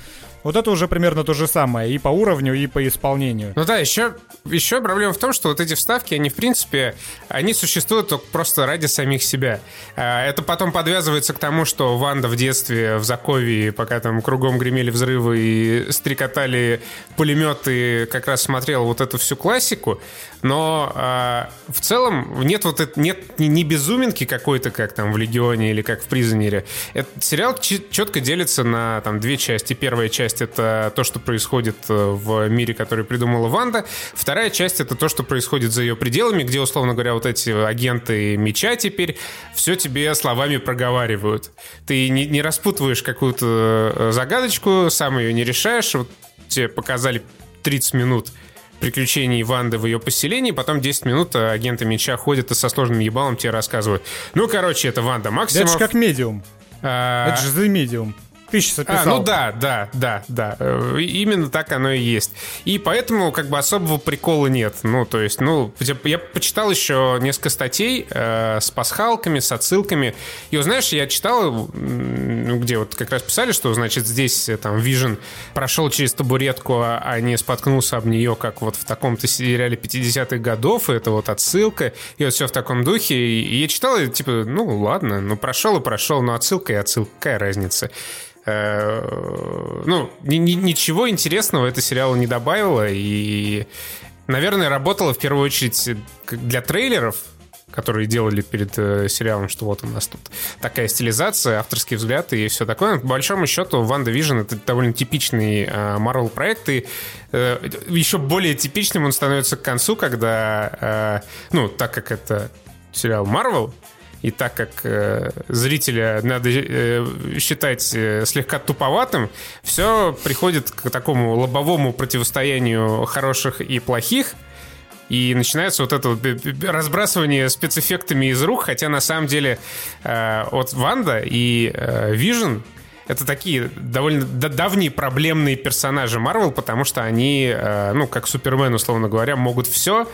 Вот это уже примерно то же самое и по уровню, и по исполнению. Ну да, еще, еще проблема в том, что вот эти вставки, они, в принципе, они существуют только просто ради самих себя. А, Это потом подвязывается к тому, что Ванда в детстве в Заковии, пока там кругом гремели взрывы и стрекотали пулеметы, как раз смотрел вот эту всю классику. Но а, в целом нет вот это, нет ни, ни безуминки какой-то, как там в Легионе или как в Призонере. Этот сериал четко делится на там две части. Первая часть это то, что происходит э, в мире, который придумала Ванда. Вторая часть это то, что происходит за ее пределами, где, условно говоря, вот эти агенты меча теперь все тебе словами проговаривают. Ты не, не распутываешь какую-то э, загадочку, сам ее не решаешь. Вот тебе показали 30 минут приключений Ванды в ее поселении, потом 10 минут э, агенты меча ходят и со сложным ебалом тебе рассказывают. Ну, короче, это Ванда Да это Максимов. же как медиум. А, Это же The Medium. Ты сейчас а, ну да, да, да, да. Э, Именно так оно и есть. И поэтому как бы особого прикола нет. Ну, то есть, ну, я- почитал еще несколько статей э, с пасхалками, с отсылками. И, знаешь, я читал, ну, где вот как раз писали, что, значит, здесь э, там Вижен прошел через табуретку, а а не споткнулся об нее, как вот в таком-то сериале 50-х годов, и это вот отсылка, и вот все в таком духе. И я читал, и типа, ну, ладно, ну, прошел и прошел, но отсылка и отсылка, какая разница? Э, ну, ни- ни- ничего интересного это сериал не добавило, и, наверное, работало в первую очередь для трейлеров, которые делали перед э, сериалом, что вот у нас тут такая стилизация, авторский взгляд и все такое. По большому счету, WandaVision это довольно типичный Marvel проект, и э, еще более типичным он становится к концу, когда, э, ну, так как это сериал Marvel, и так как э, зрителя надо э, считать э, слегка туповатым, все приходит к такому лобовому противостоянию хороших и плохих. И начинается вот это вот разбрасывание спецэффектами из рук, хотя на самом деле э, вот Ванда и э, Вижн это такие довольно да- давние проблемные персонажи Марвел, потому что они, э, ну, как Супермен, условно говоря, могут все,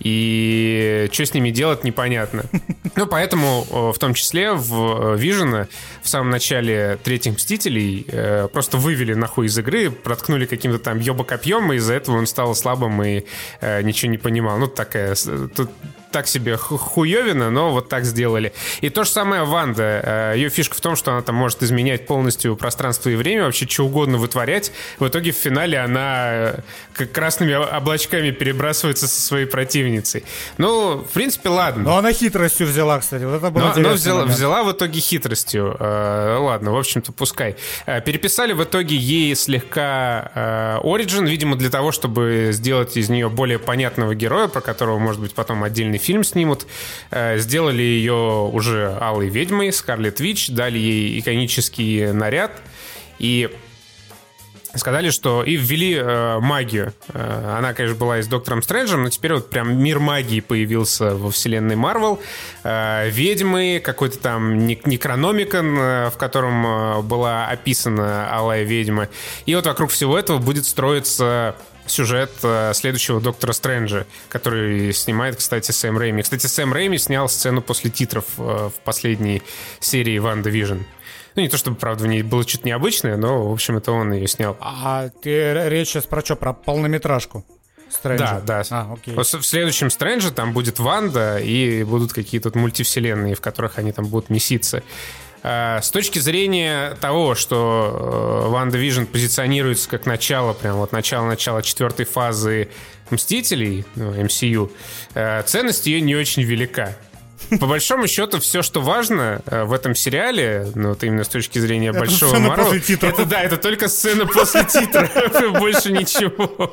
и что с ними делать непонятно. Ну, поэтому э, в том числе в Вижена в самом начале третьих Мстителей э, просто вывели нахуй из игры, проткнули каким-то там ёбокопьем, и из-за этого он стал слабым и э, ничего не понимал. Ну, такая... Тут так себе ху- хуевина, но вот так сделали. И то же самое Ванда. Ее фишка в том, что она там может изменять полностью пространство и время, вообще что угодно вытворять. В итоге в финале она э, как красными облачками перебрасывается со своей противницей. Ну, в принципе, ладно. Но она хитростью взяла, кстати. Вот это было Но, но взяла, момент. взяла в итоге хитростью. Э, ладно, в общем-то, пускай. Э, переписали в итоге ей слегка э, Origin, видимо, для того, чтобы сделать из нее более понятного героя, про которого, может быть, потом отдельный фильм снимут. Э, сделали ее уже Алой Ведьмой, Скарлет Вич, дали ей иконический наряд. И сказали, что и ввели э, магию. Э, она, конечно, была и с Доктором Стрэнджем, но теперь вот прям мир магии появился во вселенной Марвел. Э, ведьмы, какой-то там нек- Некрономикон, э, в котором э, была описана Алая ведьма. И вот вокруг всего этого будет строиться сюжет э, следующего Доктора Стрэнджа, который снимает, кстати, Сэм Рэйми. Кстати, Сэм Рэйми снял сцену после титров э, в последней серии Ван Division. Ну, не то чтобы, правда, в ней было что-то необычное, но, в общем, это он ее снял. А ты речь сейчас про что, про полнометражку? Стрэнджа. Да, да. А, окей. В следующем Стрэнджа там будет Ванда, и будут какие-то мультивселенные, в которых они там будут меситься. А, с точки зрения того, что WandaVision позиционируется как начало, прям вот начало-начало четвертой фазы Мстителей, ну, MCU, э, ценность ее не очень велика. По большому счету, все, что важно э, в этом сериале, ну, вот именно с точки зрения это большого Марвел... Это, да, это только сцена после титра, больше ничего.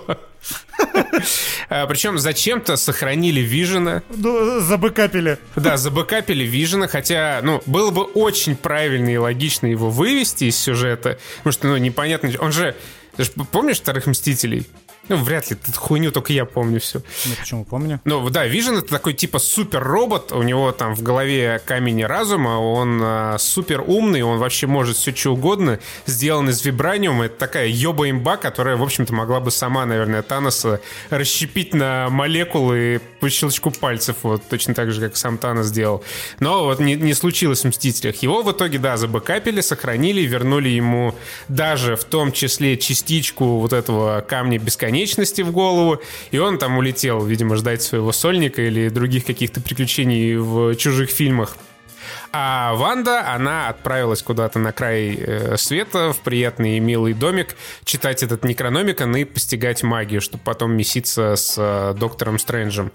А, Причем зачем-то сохранили Вижена. Ну, забэкапили. Да, забэкапили Вижена, хотя, ну, было бы очень правильно и логично его вывести из сюжета, потому что, ну, непонятно, он же... Ты же помнишь Вторых Мстителей? Ну, вряд ли, эту хуйню только я помню все. Ну, почему помню? Ну, да, Вижен это такой типа супер робот, у него там в голове камень разума, он а, супер умный, он вообще может все что угодно, сделан из вибраниума, это такая ёба имба, которая, в общем-то, могла бы сама, наверное, Таноса расщепить на молекулы по щелчку пальцев, вот точно так же, как сам сделал. Но вот не, не случилось в Мстителях. Его в итоге, да, забэкапили, сохранили, вернули ему даже в том числе частичку вот этого камня бесконечности, конечности в голову, и он там улетел, видимо, ждать своего сольника или других каких-то приключений в чужих фильмах. А Ванда, она отправилась куда-то на край э, света, в приятный и милый домик, читать этот Некрономикон и постигать магию, чтобы потом меситься с э, Доктором Стрэнджем.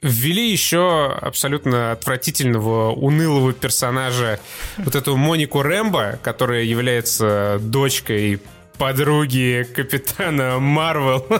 Ввели еще абсолютно отвратительного, унылого персонажа, вот эту Монику Рэмбо, которая является дочкой подруги Капитана Марвел.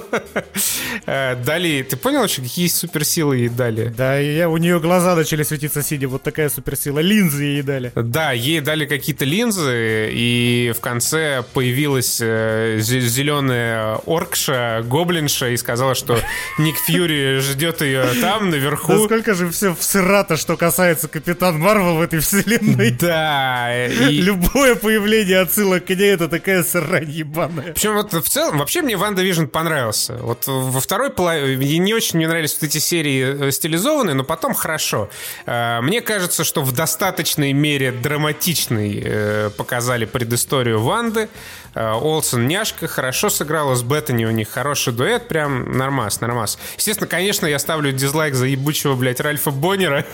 Э, дали... Ты понял вообще, какие суперсилы ей дали? Да, я, у нее глаза начали светиться сидя, вот такая суперсила. Линзы ей дали. Да, ей дали какие-то линзы, и в конце появилась э, зеленая оркша, гоблинша, и сказала, что Ник Фьюри ждет ее там, наверху. Насколько же все всрато, что касается Капитан Марвел в этой вселенной. Да. И... Любое появление отсылок к ней это такая срань ебаная. Причем вот в целом, вообще мне WandaVision понравился. Вот во второй половине не очень мне нравились вот эти серии э, стилизованные, но потом хорошо. Э, мне кажется, что в достаточной мере драматичной э, показали предысторию Ванды. Олсен няшка, хорошо сыграла, с Беттани у них хороший дуэт, прям нормас, нормас. Естественно, конечно, я ставлю дизлайк за ебучего, блядь, Ральфа Боннера.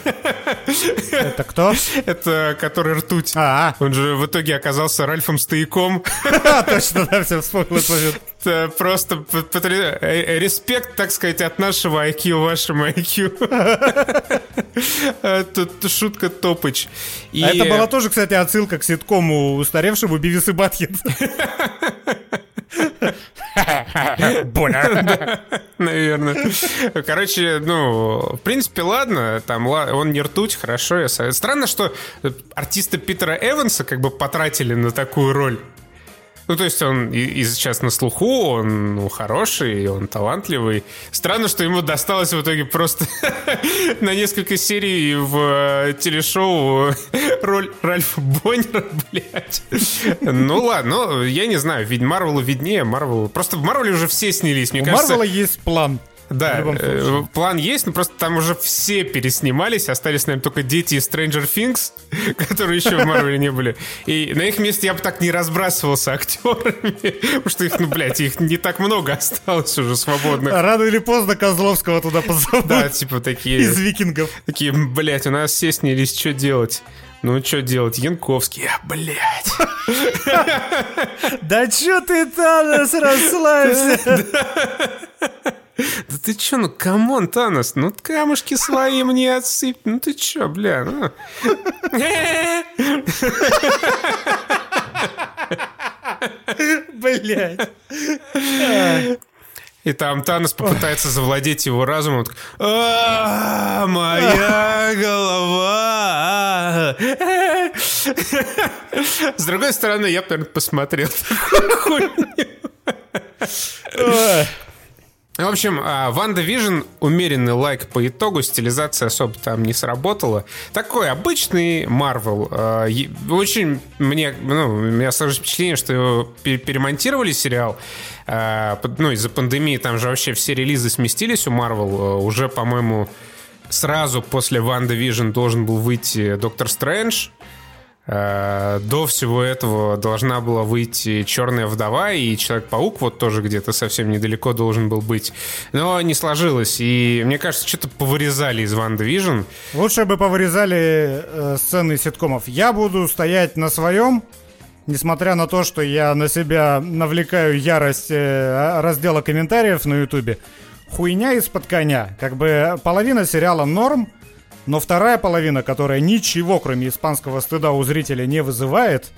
Это кто? Это который ртуть. А, Он же в итоге оказался Ральфом Стояком. Точно, да, все вспомнил просто э, э, респект, так сказать, от нашего IQ вашему IQ. Тут шутка топыч. И... А это была тоже, кстати, отсылка к ситкому устаревшему Бивис и Батхед. Больно. Наверное. Короче, ну, в принципе, ладно, там он не ртуть, хорошо. Странно, что артиста Питера Эванса как бы потратили на такую роль. Ну, то есть он и, и сейчас на слуху, он ну, хороший, он талантливый. Странно, что ему досталось в итоге просто на несколько серий в э, телешоу роль Ральфа Боннера, блядь. Ну ладно, ну, я не знаю, ведь Марвелу виднее, Марвел... Просто в Марвеле уже все снялись, мне У кажется... Марвела есть план. Да, э, план есть, но просто там уже все переснимались, остались, наверное, только дети из Stranger Things, которые еще в Марвеле не были. И на их месте я бы так не разбрасывался актерами, потому что их, ну, блядь, их не так много осталось уже свободных. А рано или поздно Козловского туда позовут. Да, типа такие... Из викингов. Такие, блядь, у нас все снялись, что делать? Ну, что делать? Янковский, а, блядь. Да чё ты, Танос, расслабься? Да ты чё, ну come on, Танос, ну камушки свои мне отсыпь. Ну ты чё, бля, ну. Блять. И там Танос попытается завладеть его разумом. А, моя голова. С другой стороны, я бы, наверное, посмотрел. В общем, а, WandaVision умеренный лайк по итогу, стилизация особо там не сработала. Такой обычный Марвел. А, очень мне, ну, у меня сложилось впечатление, что его перемонтировали сериал. А, ну, из-за пандемии там же вообще все релизы сместились у Марвел. Уже, по-моему, сразу после WandaVision должен был выйти Доктор Стрэндж. Э, до всего этого должна была выйти Черная вдова и Человек-паук вот тоже где-то совсем недалеко должен был быть. Но не сложилось. И мне кажется, что-то повырезали из WandaVision. Лучше бы повырезали э, сцены ситкомов. Я буду стоять на своем, несмотря на то, что я на себя навлекаю ярость э, раздела комментариев на Ютубе. Хуйня из-под коня. Как бы половина сериала норм, но вторая половина, которая ничего, кроме испанского стыда у зрителя не вызывает,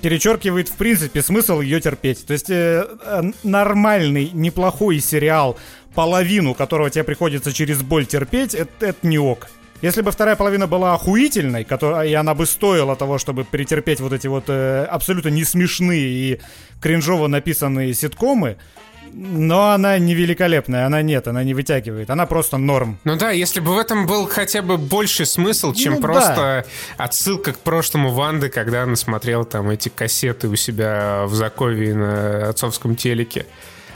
перечеркивает, в принципе, смысл ее терпеть. То есть э, э, нормальный, неплохой сериал, половину которого тебе приходится через боль терпеть, это, это не ок. Если бы вторая половина была охуительной, которая, и она бы стоила того, чтобы перетерпеть вот эти вот э, абсолютно не смешные и кринжово написанные ситкомы, но она не великолепная, она нет, она не вытягивает, она просто норм. Ну да, если бы в этом был хотя бы больше смысл, чем ну, просто да. отсылка к прошлому Ванды, когда она смотрела там эти кассеты у себя в Закове на отцовском телеке.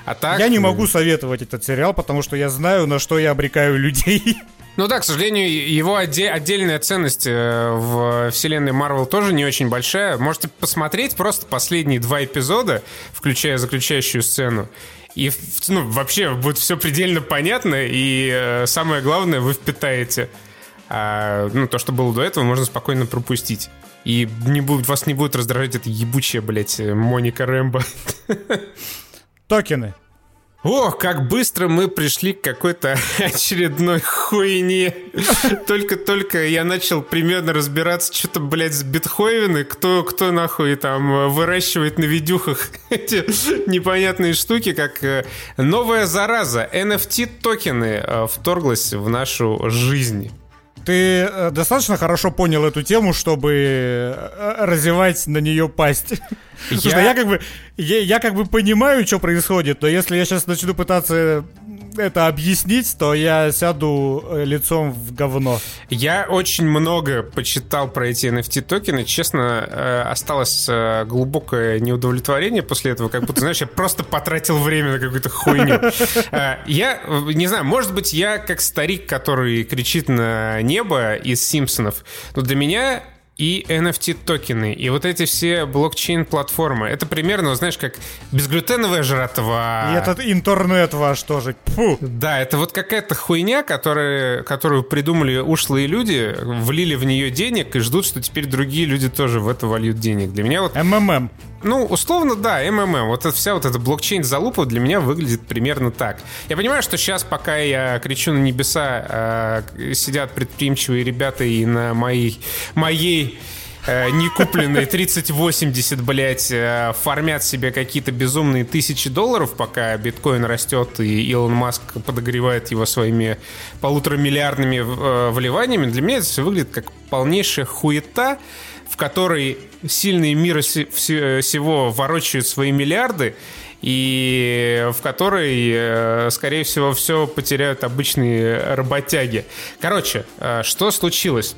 А так... Я не могу советовать этот сериал, потому что я знаю, на что я обрекаю людей. Ну да, к сожалению, его отде- отдельная ценность э, в вселенной Марвел тоже не очень большая. Можете посмотреть просто последние два эпизода, включая заключающую сцену. И ну, вообще будет все предельно понятно, и э, самое главное, вы впитаете. А, ну, то, что было до этого, можно спокойно пропустить. И не будет, вас не будет раздражать эта ебучая, блядь, Моника Рэмбо. Токены. Ох, как быстро мы пришли к какой-то очередной хуйне. Только-только я начал примерно разбираться, что-то, блядь, с битховены, кто, кто нахуй там выращивает на видюхах эти непонятные штуки, как э, новая зараза, NFT-токены э, вторглась в нашу жизнь. Ты э, достаточно хорошо понял эту тему, чтобы развивать на нее пасть. Я... Слушай, я как бы я, я как бы понимаю, что происходит, но если я сейчас начну пытаться это объяснить, то я сяду э, лицом в говно. Я очень много почитал про эти NFT токены. Честно, э, осталось э, глубокое неудовлетворение после этого, как будто, знаешь, я просто потратил время на какую-то хуйню. Я не знаю, может быть, я как старик, который кричит на небо из Симпсонов, но для меня и NFT-токены, и вот эти все блокчейн-платформы. Это примерно, знаешь, как безглютеновая жратва. И этот интернет ваш тоже. Фу. Да, это вот какая-то хуйня, которая, которую придумали ушлые люди, влили в нее денег и ждут, что теперь другие люди тоже в это вольют денег. Для меня вот... МММ. Ну, условно, да, МММ. Вот эта вся вот эта блокчейн-залупа для меня выглядит примерно так. Я понимаю, что сейчас, пока я кричу на небеса, э, сидят предприимчивые ребята и на моей, моей э, не купленные 3080, блядь, э, фармят себе какие-то безумные тысячи долларов, пока биткоин растет и Илон Маск подогревает его своими полуторамиллиардными э, вливаниями. Для меня это все выглядит как полнейшая хуета, в которой сильные мира всего ворочают свои миллиарды, и в которой, э, скорее всего, все потеряют обычные работяги. Короче, э, что случилось?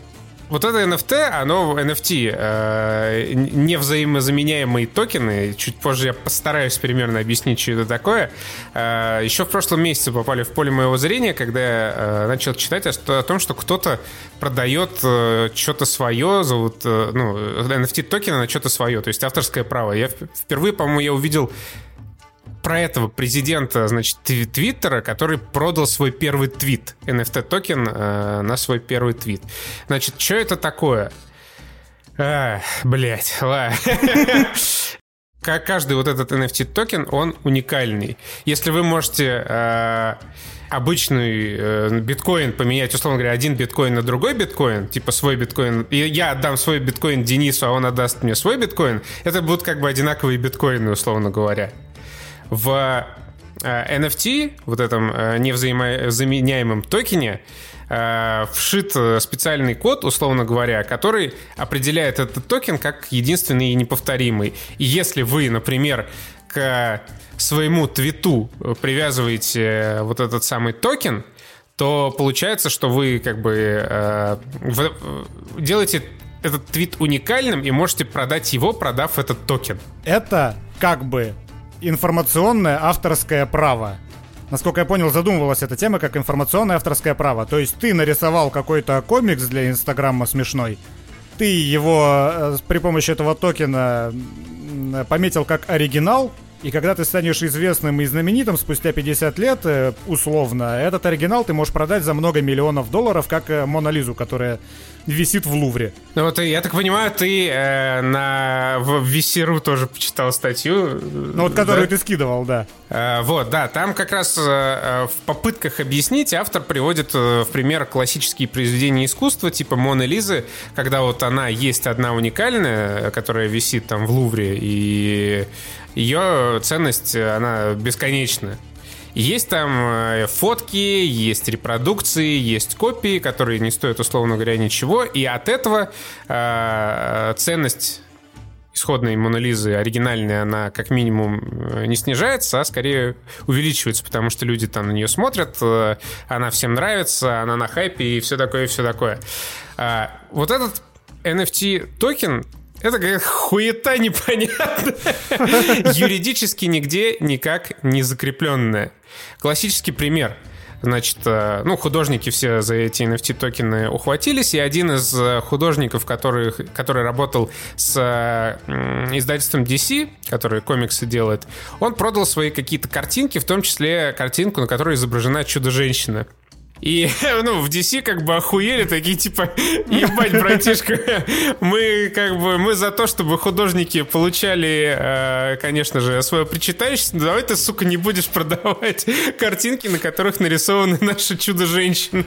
Вот это NFT, оно NFT, э, не взаимозаменяемые токены. Чуть позже я постараюсь примерно объяснить, что это такое. Э, еще в прошлом месяце попали в поле моего зрения, когда я э, начал читать о, о том, что кто-то продает э, что-то свое, зовут, э, ну, NFT токены на что-то свое, то есть авторское право. Я впервые, по-моему, я увидел про этого президента, значит, Твиттера, который продал свой первый твит, NFT-токен э, на свой первый твит. Значит, что это такое? А, блять, ладно. Каждый вот этот NFT-токен, он уникальный. Если вы можете э, обычный э, биткоин поменять, условно говоря, один биткоин на другой биткоин, типа свой биткоин, и я отдам свой биткоин Денису, а он отдаст мне свой биткоин, это будут как бы одинаковые биткоины, условно говоря в NFT, э, вот этом э, невзаменяемом токене, э, вшит специальный код, условно говоря, который определяет этот токен как единственный и неповторимый. И если вы, например, к своему твиту привязываете вот этот самый токен, то получается, что вы как бы э, делаете этот твит уникальным и можете продать его, продав этот токен. Это как бы информационное авторское право. Насколько я понял, задумывалась эта тема как информационное авторское право. То есть ты нарисовал какой-то комикс для Инстаграма смешной, ты его э, при помощи этого токена пометил как оригинал, и когда ты станешь известным и знаменитым спустя 50 лет, э, условно, этот оригинал ты можешь продать за много миллионов долларов, как э, Мона Лизу, которая висит в Лувре. Ну вот, я так понимаю, ты э, на в тоже почитал статью. Ну вот, которую да? ты скидывал, да. Э, вот, да, там как раз э, э в попытках объяснить автор приводит э, в пример классические произведения искусства, типа Моны Лизы, когда вот она есть одна уникальная, которая висит там в Лувре, и ее ценность, она бесконечна. Есть там э, фотки, есть репродукции, есть копии, которые не стоят, условно говоря, ничего. И от этого э, ценность исходной Монолизы оригинальная, она как минимум э, не снижается, а скорее увеличивается, потому что люди там на нее смотрят, э, она всем нравится, она на хайпе и все такое, и все такое. А, вот этот NFT токен это какая хуета непонятная. Юридически нигде никак не закрепленная. Классический пример. Значит, э, ну, художники все за эти NFT-токены ухватились, и один из э, художников, который, который работал с издательством DC, который комиксы делает, он продал свои какие-то картинки, в том числе картинку, на которой изображена чудо-женщина. И, ну, в DC как бы охуели, такие типа, ебать, братишка, мы как бы, мы за то, чтобы художники получали, э, конечно же, свое причитающееся, но давай ты, сука, не будешь продавать картинки, на которых нарисованы наши чудо-женщины.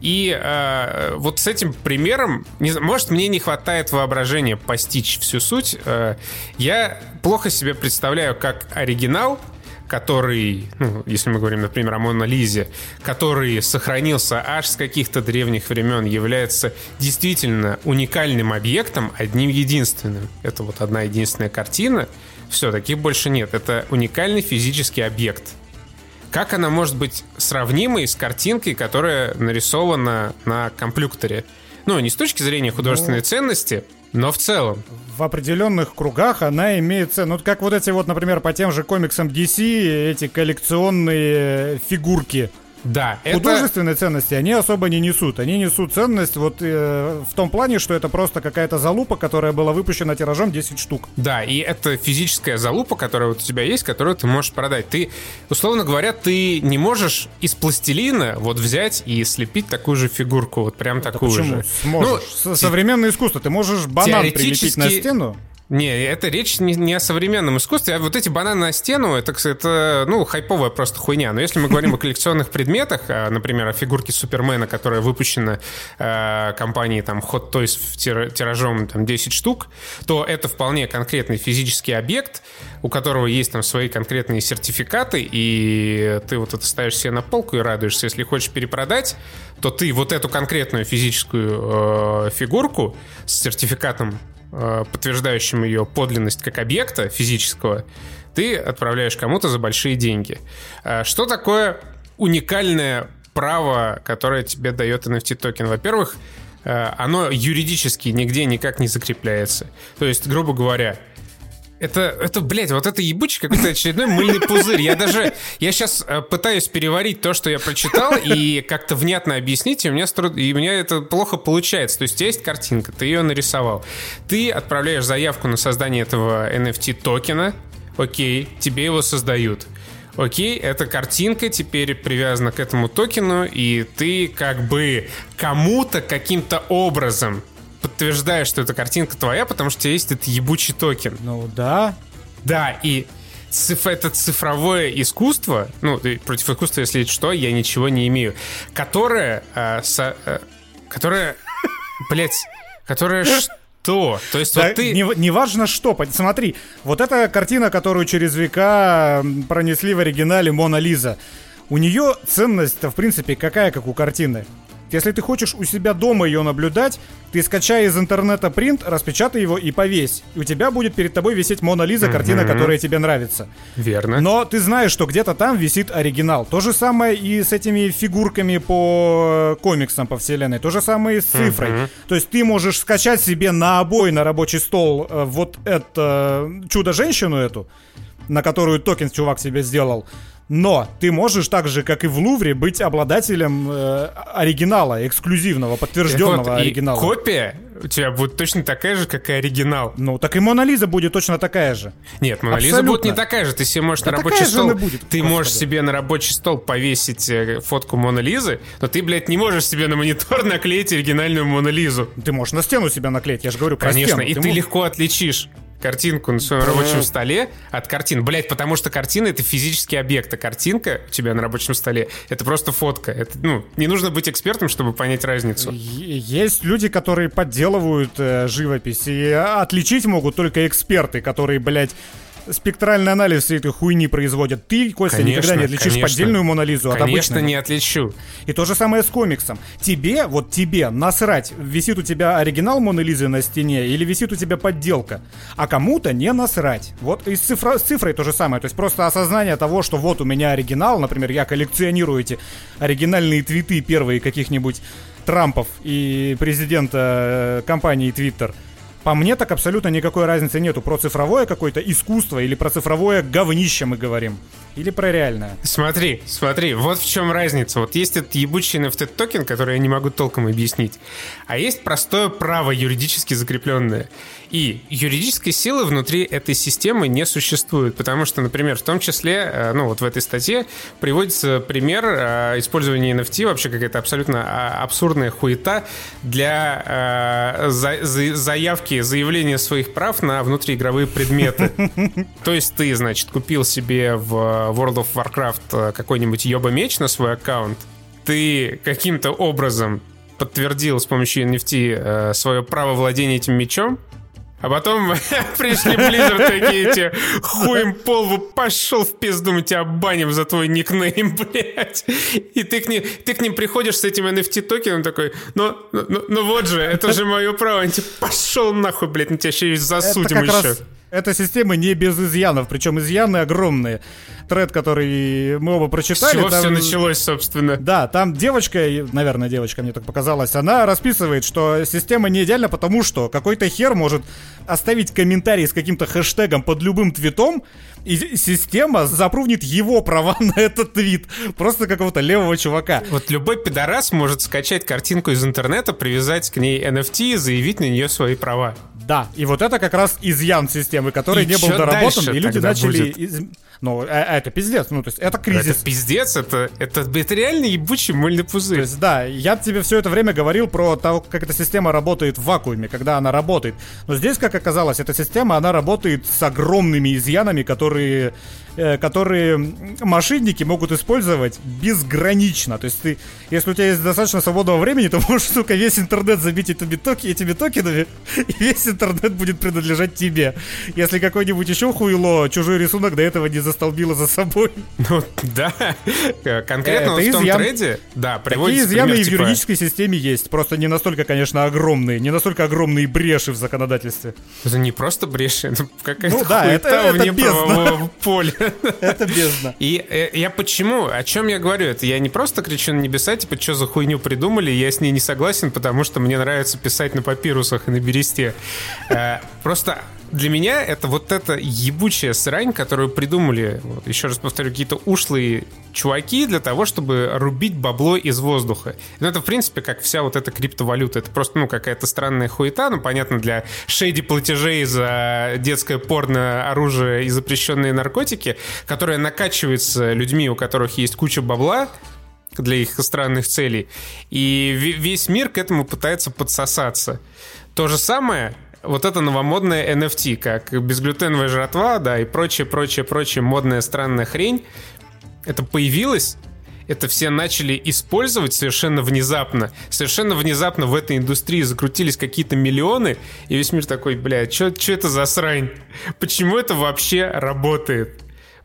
И э, вот с этим примером, может, мне не хватает воображения постичь всю суть. Э, я плохо себе представляю, как оригинал который, ну, если мы говорим, например, о Мона Лизе, который сохранился аж с каких-то древних времен, является действительно уникальным объектом, одним единственным. Это вот одна единственная картина. Все, таких больше нет. Это уникальный физический объект. Как она может быть сравнимой с картинкой, которая нарисована на компьютере? Ну, не с точки зрения художественной ну, ценности, но в целом. В определенных кругах она имеет цену. Ну, как вот эти вот, например, по тем же комиксам DC, эти коллекционные фигурки да, Художественной это... ценности они особо не несут. Они несут ценность вот э, в том плане, что это просто какая-то залупа, которая была выпущена тиражом 10 штук. Да, и это физическая залупа, которая вот у тебя есть, которую ты можешь продать. Ты, условно говоря, ты не можешь из пластилина вот взять и слепить такую же фигурку, вот прям да такую почему? же. Сможешь. Ну, Современное искусство. Ты можешь банан прилепить на стену. Не, это речь не, не о современном искусстве, а вот эти бананы на стену, это, это, ну, хайповая просто хуйня. Но если мы говорим о коллекционных предметах, а, например, о фигурке Супермена, которая выпущена э, компанией там Hot Toys в тиражом там 10 штук, то это вполне конкретный физический объект, у которого есть там свои конкретные сертификаты, и ты вот это ставишь себе на полку и радуешься. Если хочешь перепродать, то ты вот эту конкретную физическую э, фигурку с сертификатом подтверждающим ее подлинность как объекта физического, ты отправляешь кому-то за большие деньги. Э, что такое уникальное право, которое тебе дает NFT токен? Во-первых, э, оно юридически нигде никак не закрепляется. То есть, грубо говоря, это, это, блядь, вот это ебучий какой-то очередной мыльный пузырь. Я даже, я сейчас э, пытаюсь переварить то, что я прочитал, и как-то внятно объяснить, и у меня, и у меня это плохо получается. То есть есть картинка, ты ее нарисовал. Ты отправляешь заявку на создание этого NFT токена, окей, тебе его создают. Окей, эта картинка теперь привязана к этому токену, и ты как бы кому-то каким-то образом подтверждаешь, что эта картинка твоя, потому что у тебя есть этот ебучий токен. Ну да. Да, и циф это цифровое искусство, ну, против искусства, если что, я ничего не имею, которое, э, со, э, которое, блядь, которое что? То есть да, вот ты... Не, не важно что, смотри, вот эта картина, которую через века пронесли в оригинале Мона Лиза, у нее ценность-то, в принципе, какая, как у картины? Если ты хочешь у себя дома ее наблюдать, ты скачай из интернета принт, распечатай его и повесь. И у тебя будет перед тобой висеть Мона Лиза, картина, которая тебе нравится. Верно. Но ты знаешь, что где-то там висит оригинал. То же самое и с этими фигурками по комиксам по вселенной. То же самое и с цифрой. То есть ты можешь скачать себе на обой на рабочий стол э, вот это э, чудо-женщину эту, на которую токен чувак себе сделал. Но ты можешь так же, как и в Лувре, быть обладателем э, оригинала, эксклюзивного, подтвержденного вот, и оригинала. копия у тебя будет точно такая же, как и оригинал. Ну, так и Мона Лиза будет точно такая же. Нет, Мона Лиза будет не такая же. Ты себе можешь Да на рабочий стол... будет, ты можешь себе на рабочий стол повесить э, фотку Моны Лизы, но ты, блядь, не можешь себе на монитор наклеить оригинальную Мону Лизу. Ты можешь на стену себя наклеить, я же говорю про Конечно, стену. и ты, можешь- легко отличишь картинку на своем рабочем столе от картин. Блять, потому что картина это физический объект, а картинка у тебя на рабочем столе это просто фотка. Это, ну, не нужно быть экспертом, чтобы понять разницу. Есть люди, которые подделывают э, живопись, и отличить могут только эксперты, которые, блядь, спектральный анализ всей этой хуйни производят. Ты, Костя, Конечно, никогда не отличишь конечно. поддельную Мона Лизу от Конечно, обычной. не отличу. И то же самое с комиксом. Тебе, вот тебе, насрать, висит у тебя оригинал Моны Лизы на стене или висит у тебя подделка. А кому-то не насрать. Вот и с, цифра- с цифрой то же самое. То есть просто осознание того, что вот у меня оригинал, например, я коллекционирую эти оригинальные твиты первые каких-нибудь Трампов и президента э, компании Twitter. По мне так абсолютно никакой разницы нету. Про цифровое какое-то искусство или про цифровое говнище мы говорим. Или про реальное. Смотри, смотри, вот в чем разница. Вот есть этот ебучий NFT токен, который я не могу толком объяснить. А есть простое право юридически закрепленное. И юридической силы внутри этой системы не существует. Потому что, например, в том числе, э, ну вот в этой статье приводится пример э, использования NFT, вообще какая-то абсолютно а, абсурдная хуета для э, за- за- заявки, заявления своих прав на внутриигровые предметы. То есть ты, значит, купил себе в World of Warcraft какой-нибудь ёба-меч на свой аккаунт, ты каким-то образом подтвердил с помощью NFT свое право владения этим мечом, а потом пришли Blizzard такие эти хуем полву пошел в пизду, мы тебя баним за твой никнейм, блядь. И ты к, ним, ты к ним приходишь с этим NFT токеном такой, ну, ну, ну вот же, это же мое право. Они тебе пошел нахуй, блядь, мы тебя еще и засудим это еще. раз эта система не без изъянов, причем изъяны огромные. Тред, который мы оба С прочитали. чего там- все началось, собственно? Да, там девочка, наверное, девочка, мне так показалось, она расписывает, что система не идеальна, потому что какой-то хер может оставить комментарий с каким-то хэштегом под любым твитом, и система запрувнит его права на этот твит. Просто какого-то левого чувака. Вот любой пидорас может скачать картинку из интернета, привязать к ней NFT и заявить на нее свои права. Да, и вот это как раз изъян системы, который И не был доработан, и люди начали... будет? из- Ну, а- а это пиздец, ну, то есть это кризис. Это пиздец, это, это, это реально ебучий мыльный То пузырь. есть, да, я тебе все это время говорил про то, как эта система работает в вакууме, когда она работает. Но здесь, как оказалось, эта система, она работает с огромными изъянами, которые, которые мошенники могут использовать безгранично. То есть ты, если у тебя есть достаточно свободного времени, то можешь, сука, весь интернет забить этими, токи, этими токенами, и весь интернет будет принадлежать тебе. Если какой-нибудь еще хуйло чужой рисунок до этого не застолбило за собой. Ну, да. Конкретно Это в том изъян. трейде, да, Такие приводится изъяны пример, и в типа, юридической системе есть. Просто не настолько, конечно, огромные. Не настолько огромные бреши в законодательстве. Это не просто брешь, это какая-то Ну да, это- это вне бездна. правового поля. Это бездна. И э, я почему? О чем я говорю? Это я не просто кричу на небеса, типа, что за хуйню придумали, я с ней не согласен, потому что мне нравится писать на папирусах и на бересте. Э, Просто для меня это вот эта ебучая срань, которую придумали, вот, еще раз повторю, какие-то ушлые чуваки для того, чтобы рубить бабло из воздуха. Ну, это, в принципе, как вся вот эта криптовалюта. Это просто, ну, какая-то странная хуета, ну, понятно, для шейди платежей за детское порно, оружие и запрещенные наркотики, которая накачивается людьми, у которых есть куча бабла, для их странных целей. И ве- весь мир к этому пытается подсосаться. То же самое вот это новомодное NFT, как безглютеновая жратва, да, и прочее, прочее, прочее модная странная хрень. Это появилось, это все начали использовать совершенно внезапно. Совершенно внезапно в этой индустрии закрутились какие-то миллионы, и весь мир такой, бля, что это за срань? Почему это вообще работает?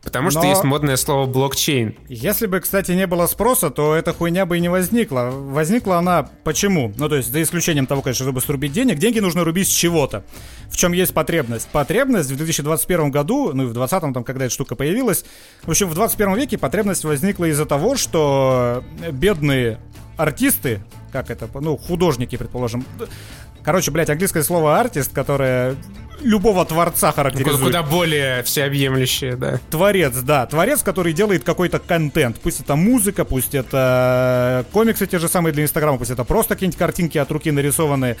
Потому что Но- есть модное слово блокчейн. Если бы, кстати, не было спроса, то эта хуйня бы и не возникла. Возникла она почему? Ну, то есть, за исключением того, конечно, чтобы срубить денег, деньги нужно рубить с чего-то. В чем есть потребность? Потребность в 2021 году, ну и в 2020, там, когда эта штука появилась, в общем, в 21 веке потребность возникла из-за того, что бедные артисты, как это, ну, художники, предположим, Короче, блядь, английское слово артист, которое любого творца характеризует. куда более всеобъемлющее, да. Творец, да. Творец, который делает какой-то контент. Пусть это музыка, пусть это комиксы те же самые для Инстаграма, пусть это просто какие-нибудь картинки от руки нарисованные.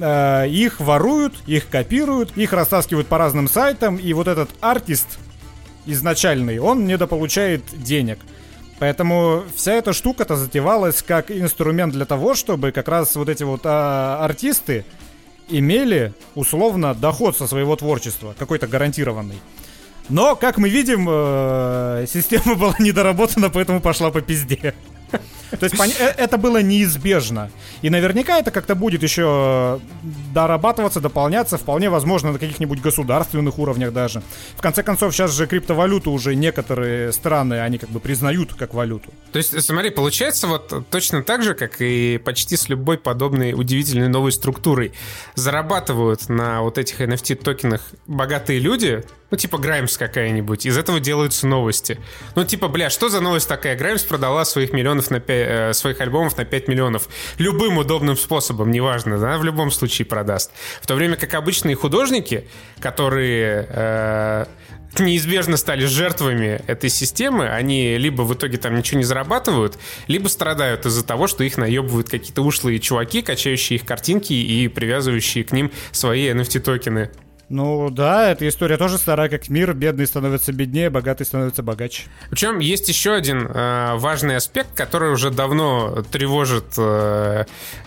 Э, Их воруют, их копируют, их растаскивают по разным сайтам, и вот этот артист изначальный, он недополучает денег. Поэтому вся эта штука-то затевалась как инструмент для того, чтобы как раз вот эти вот а, артисты имели условно доход со своего творчества, какой-то гарантированный. Но, как мы видим, э, система была недоработана, поэтому пошла по пизде. То есть э, это было неизбежно. И наверняка это как-то будет еще дорабатываться, дополняться, вполне возможно, на каких-нибудь государственных уровнях даже. В конце концов, сейчас же криптовалюту уже некоторые страны, они как бы признают как валюту. То есть, смотри, получается вот точно так же, как и почти с любой подобной удивительной новой структурой. Зарабатывают на вот этих NFT-токенах богатые люди, ну, типа Граймс какая-нибудь. Из этого делаются новости. Ну, типа, бля, что за новость такая? Граймс продала своих миллионов на пя- э, своих альбомов на 5 миллионов. Любым удобным способом, неважно, да, в любом случае продаст. В то время как обычные художники, которые э, неизбежно стали жертвами этой системы, они либо в итоге там ничего не зарабатывают, либо страдают из-за того, что их наебывают какие-то ушлые чуваки, качающие их картинки и привязывающие к ним свои NFT-токены. Ну да, эта история тоже старая как мир. Бедный становится беднее, богатый становится богаче. Причем есть еще один э, важный аспект, который уже давно тревожит э,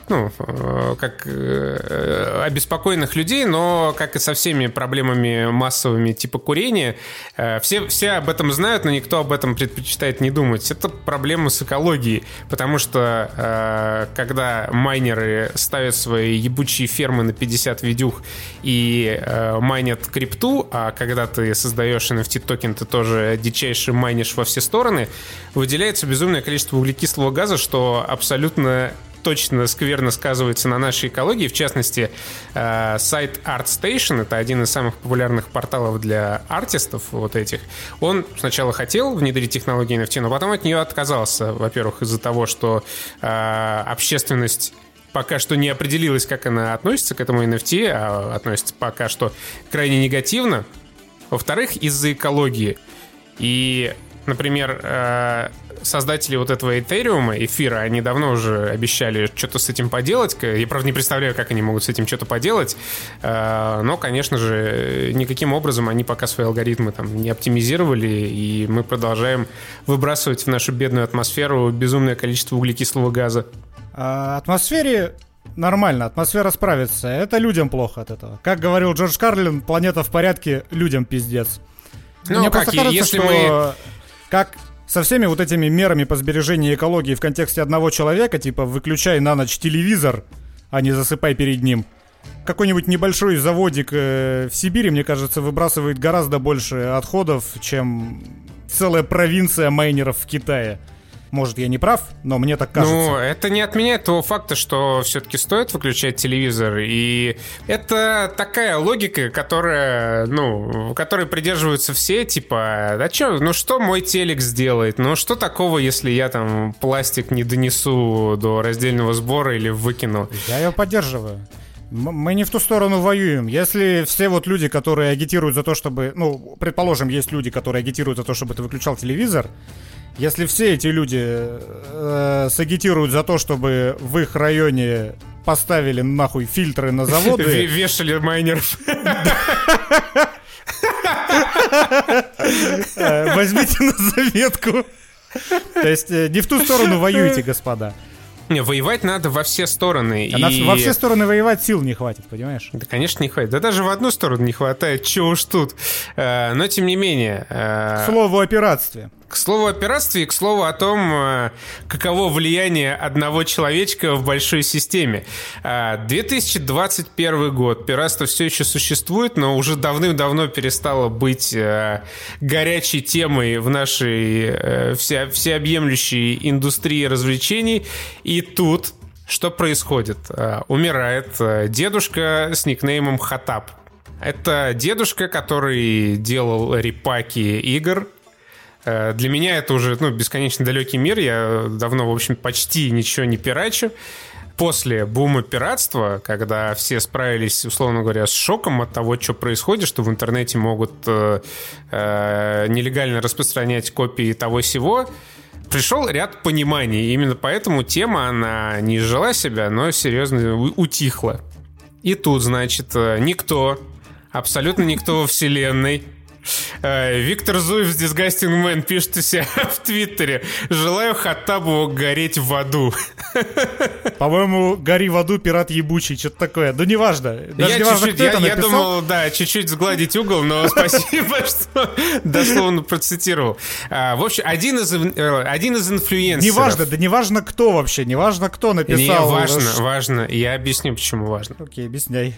ну, э, как э, обеспокоенных людей, но как и со всеми проблемами массовыми типа курения, э, все, все об этом знают, но никто об этом предпочитает не думать. Это проблема с экологией, потому что э, когда майнеры ставят свои ебучие фермы на 50 видюх и э, майнят крипту, а когда ты создаешь NFT-токен, ты тоже дичайше майнишь во все стороны, выделяется безумное количество углекислого газа, что абсолютно точно скверно сказывается на нашей экологии. В частности, э, сайт ArtStation, это один из самых популярных порталов для артистов вот этих, он сначала хотел внедрить технологию NFT, но потом от нее отказался. Во-первых, из-за того, что э, общественность пока что не определилась, как она относится к этому NFT, а относится пока что крайне негативно. Во-вторых, из-за экологии. И, например, э, создатели вот этого Этериума, эфира, они давно уже обещали что-то с этим поделать. Я, правда, не представляю, как они могут с этим что-то поделать. Э, Но, конечно же, никаким образом они пока свои алгоритмы там не оптимизировали, и мы продолжаем выбрасывать в нашу бедную атмосферу безумное количество углекислого газа. А атмосфере нормально, атмосфера справится. Это людям плохо от этого. Как говорил Джордж Карлин, планета в порядке, людям пиздец. Ну, Мне как, кажется, если что мы... как со всеми вот этими мерами по сбережению экологии в контексте одного человека, типа выключай на ночь телевизор, а не засыпай перед ним. Какой-нибудь небольшой заводик э, в Сибири, мне кажется, выбрасывает гораздо больше отходов, чем целая провинция майнеров в Китае. Может, я не прав, но мне так кажется. Ну, это не отменяет того факта, что все-таки стоит выключать телевизор. И это такая логика, которая, ну, которой придерживаются все, типа, а что, ну что мой телек сделает? Ну что такого, если я там пластик не донесу до раздельного сбора или выкину? Я ее поддерживаю. Мы не в ту сторону воюем. Если все вот люди, которые агитируют за то, чтобы... Ну, предположим, есть люди, которые агитируют за то, чтобы ты выключал телевизор. Если все эти люди э, сагитируют за то, чтобы в их районе поставили нахуй фильтры на заводы, Вешали майнеров. э, возьмите на заметку. То есть э, не в ту сторону воюете, господа. Не, воевать надо во все стороны. А и- Во все стороны воевать сил не хватит, понимаешь? Да, конечно, не хватит. Да даже в одну сторону не хватает, чего уж тут. Э, Но, тем не менее... э, К слову о пиратстве. К слову о пиратстве и к слову о том, э, каково влияние одного человечка в большой системе. 2021 э, год. Пиратство все еще существует, но уже давным-давно перестало быть э, горячей темой в нашей вся, всеобъемлющей индустрии развлечений. И тут что происходит? Умирает дедушка с никнеймом Хатап. Это дедушка, который делал репаки игр, Э, для меня это уже ну, бесконечно далекий мир. Я давно, в общем, почти ничего не пирачу. После бума пиратства, когда все справились, условно говоря, с шоком от того, что происходит, что в интернете могут э, э, нелегально распространять копии того всего, пришел ряд пониманий. Именно поэтому тема, она не жила себя, но серьезно утихла. И тут, значит, э, никто, абсолютно никто во вселенной Э, Виктор Зуев с Disgusting Man пишет у себя в Твиттере. Желаю Хаттабу гореть в аду. По-моему, гори в аду, пират ебучий, что-то такое. Да неважно. Даже я неважно, чуть-чуть, кто я, это я думал, да, чуть-чуть сгладить угол, но спасибо, что дословно процитировал. А, в общем, один из, э, один из инфлюенсеров. Неважно, да неважно кто вообще, неважно кто написал. Не, важно, важно. Я объясню, почему важно. Окей, объясняй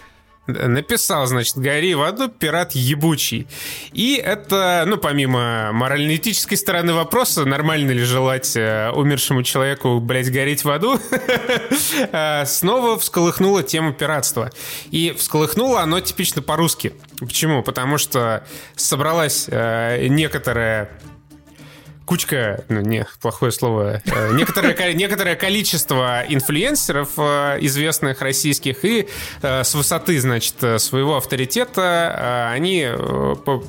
написал, значит, «Гори в аду, пират ебучий». И это, ну, помимо морально-этической стороны вопроса, нормально ли желать э, умершему человеку, блядь, гореть в аду, э, снова всколыхнула тему пиратства. И всколыхнуло оно типично по-русски. Почему? Потому что собралась э, некоторая кучка, ну не, плохое слово, э, некоторое, некоторое количество инфлюенсеров э, известных российских и э, с высоты, значит, своего авторитета они по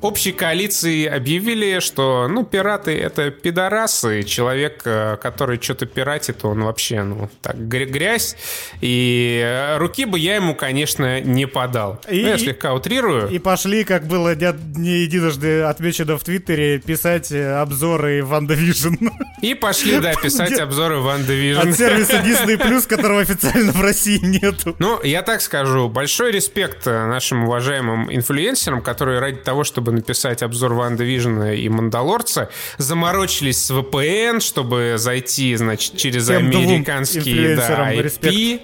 общей коалиции объявили, что, ну, пираты — это пидорасы, человек, который что-то пиратит, он вообще, ну, так, грязь, и руки бы я ему, конечно, не подал. И, ну, я слегка утрирую. И пошли, как было не единожды отмечено в Твиттере, писать обзор обзоры Ванда Вижн. И пошли, да, писать обзоры WandaVision. От сервиса Disney Plus, которого официально в России нету. Ну, я так скажу, большой респект нашим уважаемым инфлюенсерам, которые ради того, чтобы написать обзор WandaVision а и Мандалорца, заморочились с VPN, чтобы зайти, значит, через Тем американский да, IP. Респект.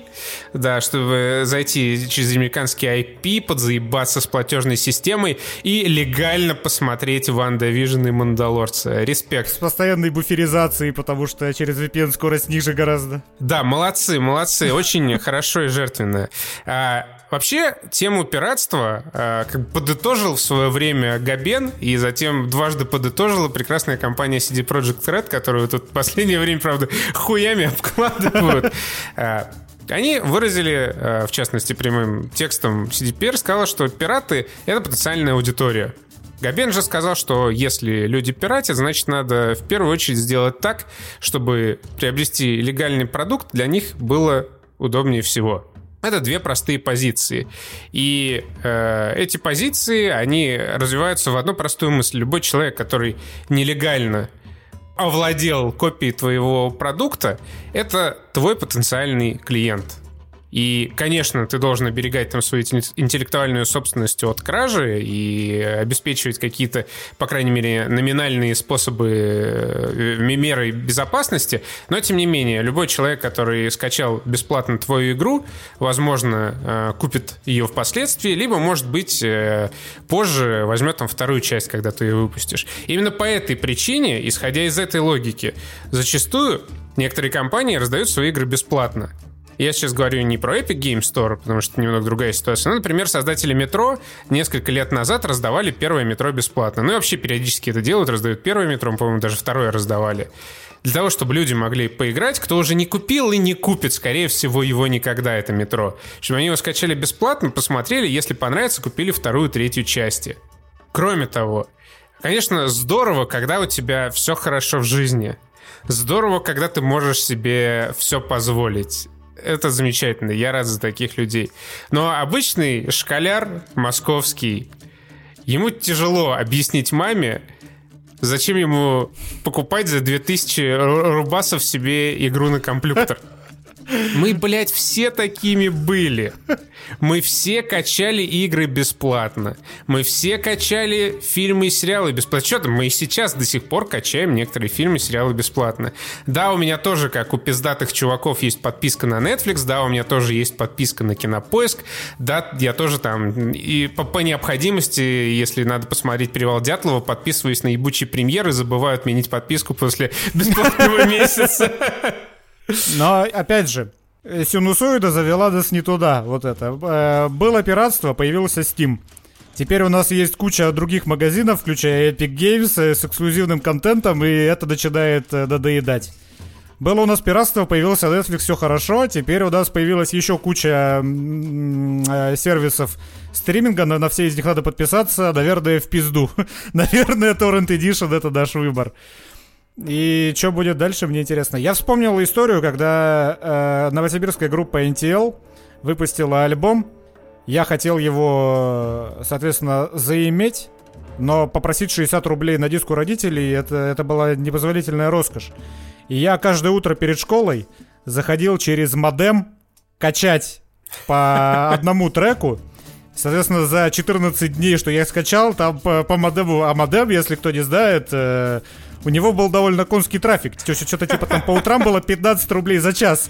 Да, чтобы зайти через американский IP, подзаебаться с платежной системой и легально посмотреть WandaVision и Мандалорца респект. С постоянной буферизацией, потому что через VPN скорость ниже гораздо. Да, молодцы, молодцы, очень хорошо и жертвенно. А, вообще, тему пиратства а, как бы подытожил в свое время Габен, и затем дважды подытожила прекрасная компания CD Projekt Red, которую тут в последнее время, правда, хуями обкладывают. Они выразили, а, в частности, прямым текстом CDPR, сказала, что пираты — это потенциальная аудитория. Габен же сказал, что если люди пиратят, значит, надо в первую очередь сделать так, чтобы приобрести легальный продукт для них было удобнее всего. Это две простые позиции. И э, эти позиции, они развиваются в одну простую мысль. Любой человек, который нелегально овладел копией твоего продукта, это твой потенциальный клиент. И, конечно, ты должен оберегать там свою интеллектуальную собственность от кражи и обеспечивать какие-то, по крайней мере, номинальные способы э, меры безопасности. Но, тем не менее, любой человек, который скачал бесплатно твою игру, возможно, э, купит ее впоследствии, либо, может быть, э, позже возьмет там вторую часть, когда ты ее выпустишь. Именно по этой причине, исходя из этой логики, зачастую некоторые компании раздают свои игры бесплатно. Я сейчас говорю не про Epic Game Store, потому что немного другая ситуация. Ну, например, создатели метро несколько лет назад раздавали первое метро бесплатно. Ну и вообще периодически это делают, раздают первое метро, по-моему, даже второе раздавали. Для того, чтобы люди могли поиграть, кто уже не купил и не купит, скорее всего, его никогда, это метро. Чтобы они его скачали бесплатно, посмотрели, если понравится, купили вторую, третью части. Кроме того, конечно, здорово, когда у тебя все хорошо в жизни. Здорово, когда ты можешь себе все позволить это замечательно, я рад за таких людей. Но обычный школяр московский, ему тяжело объяснить маме, зачем ему покупать за 2000 рубасов себе игру на компьютер. Мы, блядь, все такими были. Мы все качали игры бесплатно. Мы все качали фильмы и сериалы бесплатно. Что там, мы и сейчас до сих пор качаем некоторые фильмы и сериалы бесплатно. Да, у меня тоже, как у пиздатых чуваков, есть подписка на Netflix. Да, у меня тоже есть подписка на Кинопоиск. Да, я тоже там и по, по необходимости, если надо посмотреть «Перевал Дятлова», подписываюсь на ебучие премьеры, забываю отменить подписку после бесплатного месяца. Но, опять же, синусоида завела нас не туда, вот это. Э, было пиратство, появился Steam. Теперь у нас есть куча других магазинов, включая Epic Games, э, с эксклюзивным контентом, и это начинает э, надоедать. Было у нас пиратство, появился Netflix, все хорошо. Теперь у нас появилась еще куча сервисов стриминга. На, на все из них надо подписаться. Наверное, в пизду. Наверное, Torrent Edition это наш выбор. И что будет дальше, мне интересно. Я вспомнил историю, когда э, новосибирская группа NTL выпустила альбом. Я хотел его, соответственно, заиметь, но попросить 60 рублей на диску родителей, это, это была непозволительная роскошь. И я каждое утро перед школой заходил через модем качать по одному треку. Соответственно, за 14 дней, что я скачал, там по, по модему, а модем, если кто не знает, э, у него был довольно конский трафик. Что-то типа там по утрам было 15 рублей за час.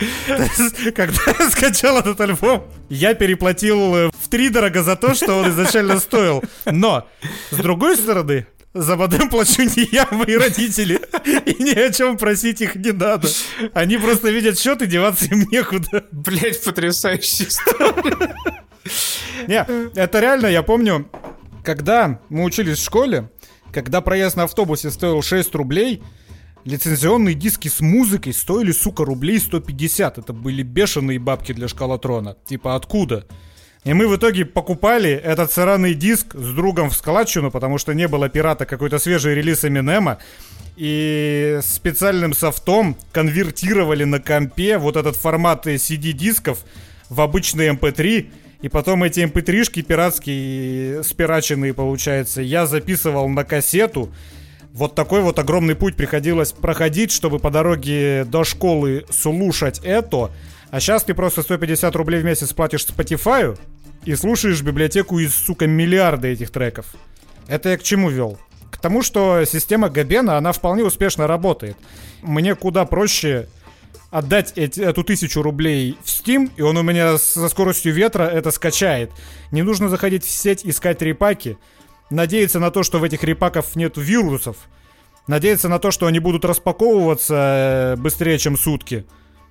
Когда я скачал этот альбом, я переплатил э, в три дорого за то, что он изначально стоил. Но, с другой стороны, за модем плачу не я, мои родители. И ни о чем просить их не надо. Они просто видят счет и деваться им некуда. Блять, потрясающая история. Не, это реально, я помню, когда мы учились в школе, когда проезд на автобусе стоил 6 рублей, лицензионные диски с музыкой стоили, сука, рублей 150. Это были бешеные бабки для шкалатрона. Типа, откуда? И мы в итоге покупали этот сраный диск с другом в складчину, потому что не было пирата какой-то свежий релиз Эминема. И специальным софтом конвертировали на компе вот этот формат CD-дисков в обычный MP3 эм и потом эти mp3-шки эм пиратские, спираченные, получается, я записывал на кассету. Вот такой вот огромный путь приходилось проходить, чтобы по дороге до школы слушать это. А сейчас ты просто 150 рублей в месяц платишь Spotify и слушаешь библиотеку из, сука, миллиарда этих треков. Это я к чему вел? К тому, что система Габена, она вполне успешно работает. Мне куда проще отдать эти, эту тысячу рублей в Steam, и он у меня со скоростью ветра это скачает. Не нужно заходить в сеть, искать репаки, надеяться на то, что в этих репаках нет вирусов, надеяться на то, что они будут распаковываться э, быстрее, чем сутки.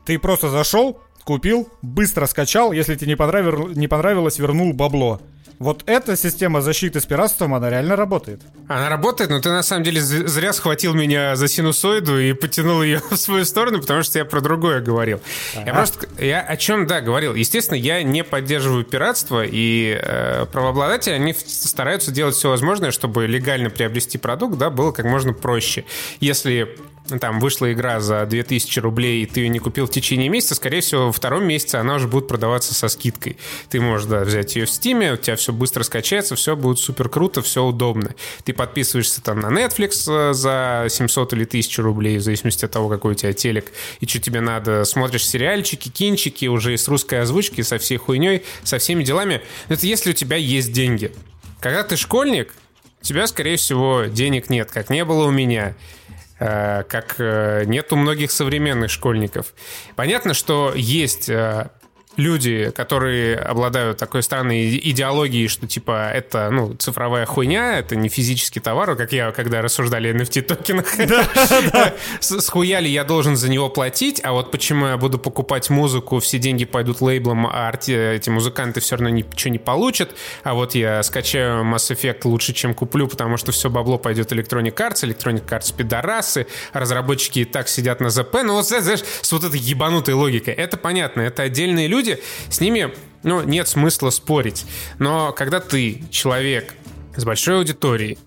Ты просто зашел, купил, быстро скачал, если тебе не, понравилось, не понравилось, вернул бабло. Вот эта система защиты с пиратством, она реально работает. Она работает, но ты на самом деле зря схватил меня за синусоиду и потянул ее в свою сторону, потому что я про другое говорил. Я просто, я о чем, да, говорил. Естественно, я не поддерживаю пиратство, и э, правообладатели, они стараются делать все возможное, чтобы легально приобрести продукт, да, было как можно проще. Если там вышла игра за 2000 рублей, и ты ее не купил в течение месяца, скорее всего, во втором месяце она уже будет продаваться со скидкой. Ты можешь, да, взять ее в Steam, у тебя все быстро скачается, все будет супер круто, все удобно. Ты подписываешься там на Netflix э, за 700 или 1000 рублей, в зависимости от того, какой у тебя телек, и что тебе надо, смотришь сериальчики, кинчики уже с русской озвучки, со всей хуйней, со всеми делами. Это если у тебя есть деньги. Когда ты школьник, у тебя, скорее всего, денег нет, как не было у меня. Э, как э, нет у многих современных школьников. Понятно, что есть э, люди, которые обладают такой странной идеологией, что типа это, ну, цифровая хуйня, это не физический товар, как я, когда рассуждали о NFT-токенах. Схуяли я должен за него платить, а вот почему я буду покупать музыку, все деньги пойдут лейблом, а эти музыканты все равно ничего не получат, а вот я скачаю Mass Effect лучше, чем куплю, потому что все бабло пойдет Electronic Arts, Electronic Arts пидорасы, разработчики и так сидят на ЗП, ну вот, знаешь, с вот этой ебанутой логикой, это понятно, это отдельные люди, люди, с ними ну, нет смысла спорить. Но когда ты человек с большой аудиторией,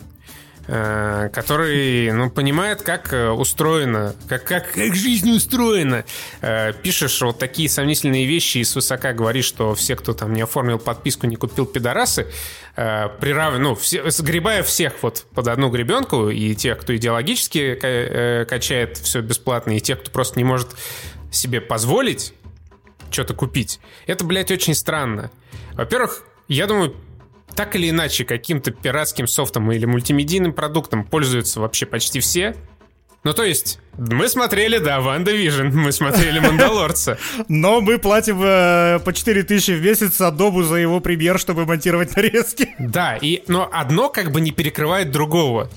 э, который, ну, понимает, как э, устроено, как, как, как жизнь устроена. Э, пишешь вот такие сомнительные вещи и свысока говоришь, что все, кто там не оформил подписку, не купил пидорасы, прирав... ну, все, сгребая всех вот под одну гребенку, и тех, кто идеологически качает все бесплатно, и тех, кто просто не может себе позволить что-то купить. Это, блядь, очень странно. Во-первых, я думаю, так или иначе, каким-то пиратским софтом или мультимедийным продуктом пользуются вообще почти все. Ну, то есть, мы смотрели, да, WandaVision, мы смотрели Мандалорца. Но мы платим э, по 4000 в месяц Adobe у за его премьер, чтобы монтировать нарезки. Да, и, но одно как бы не перекрывает другого.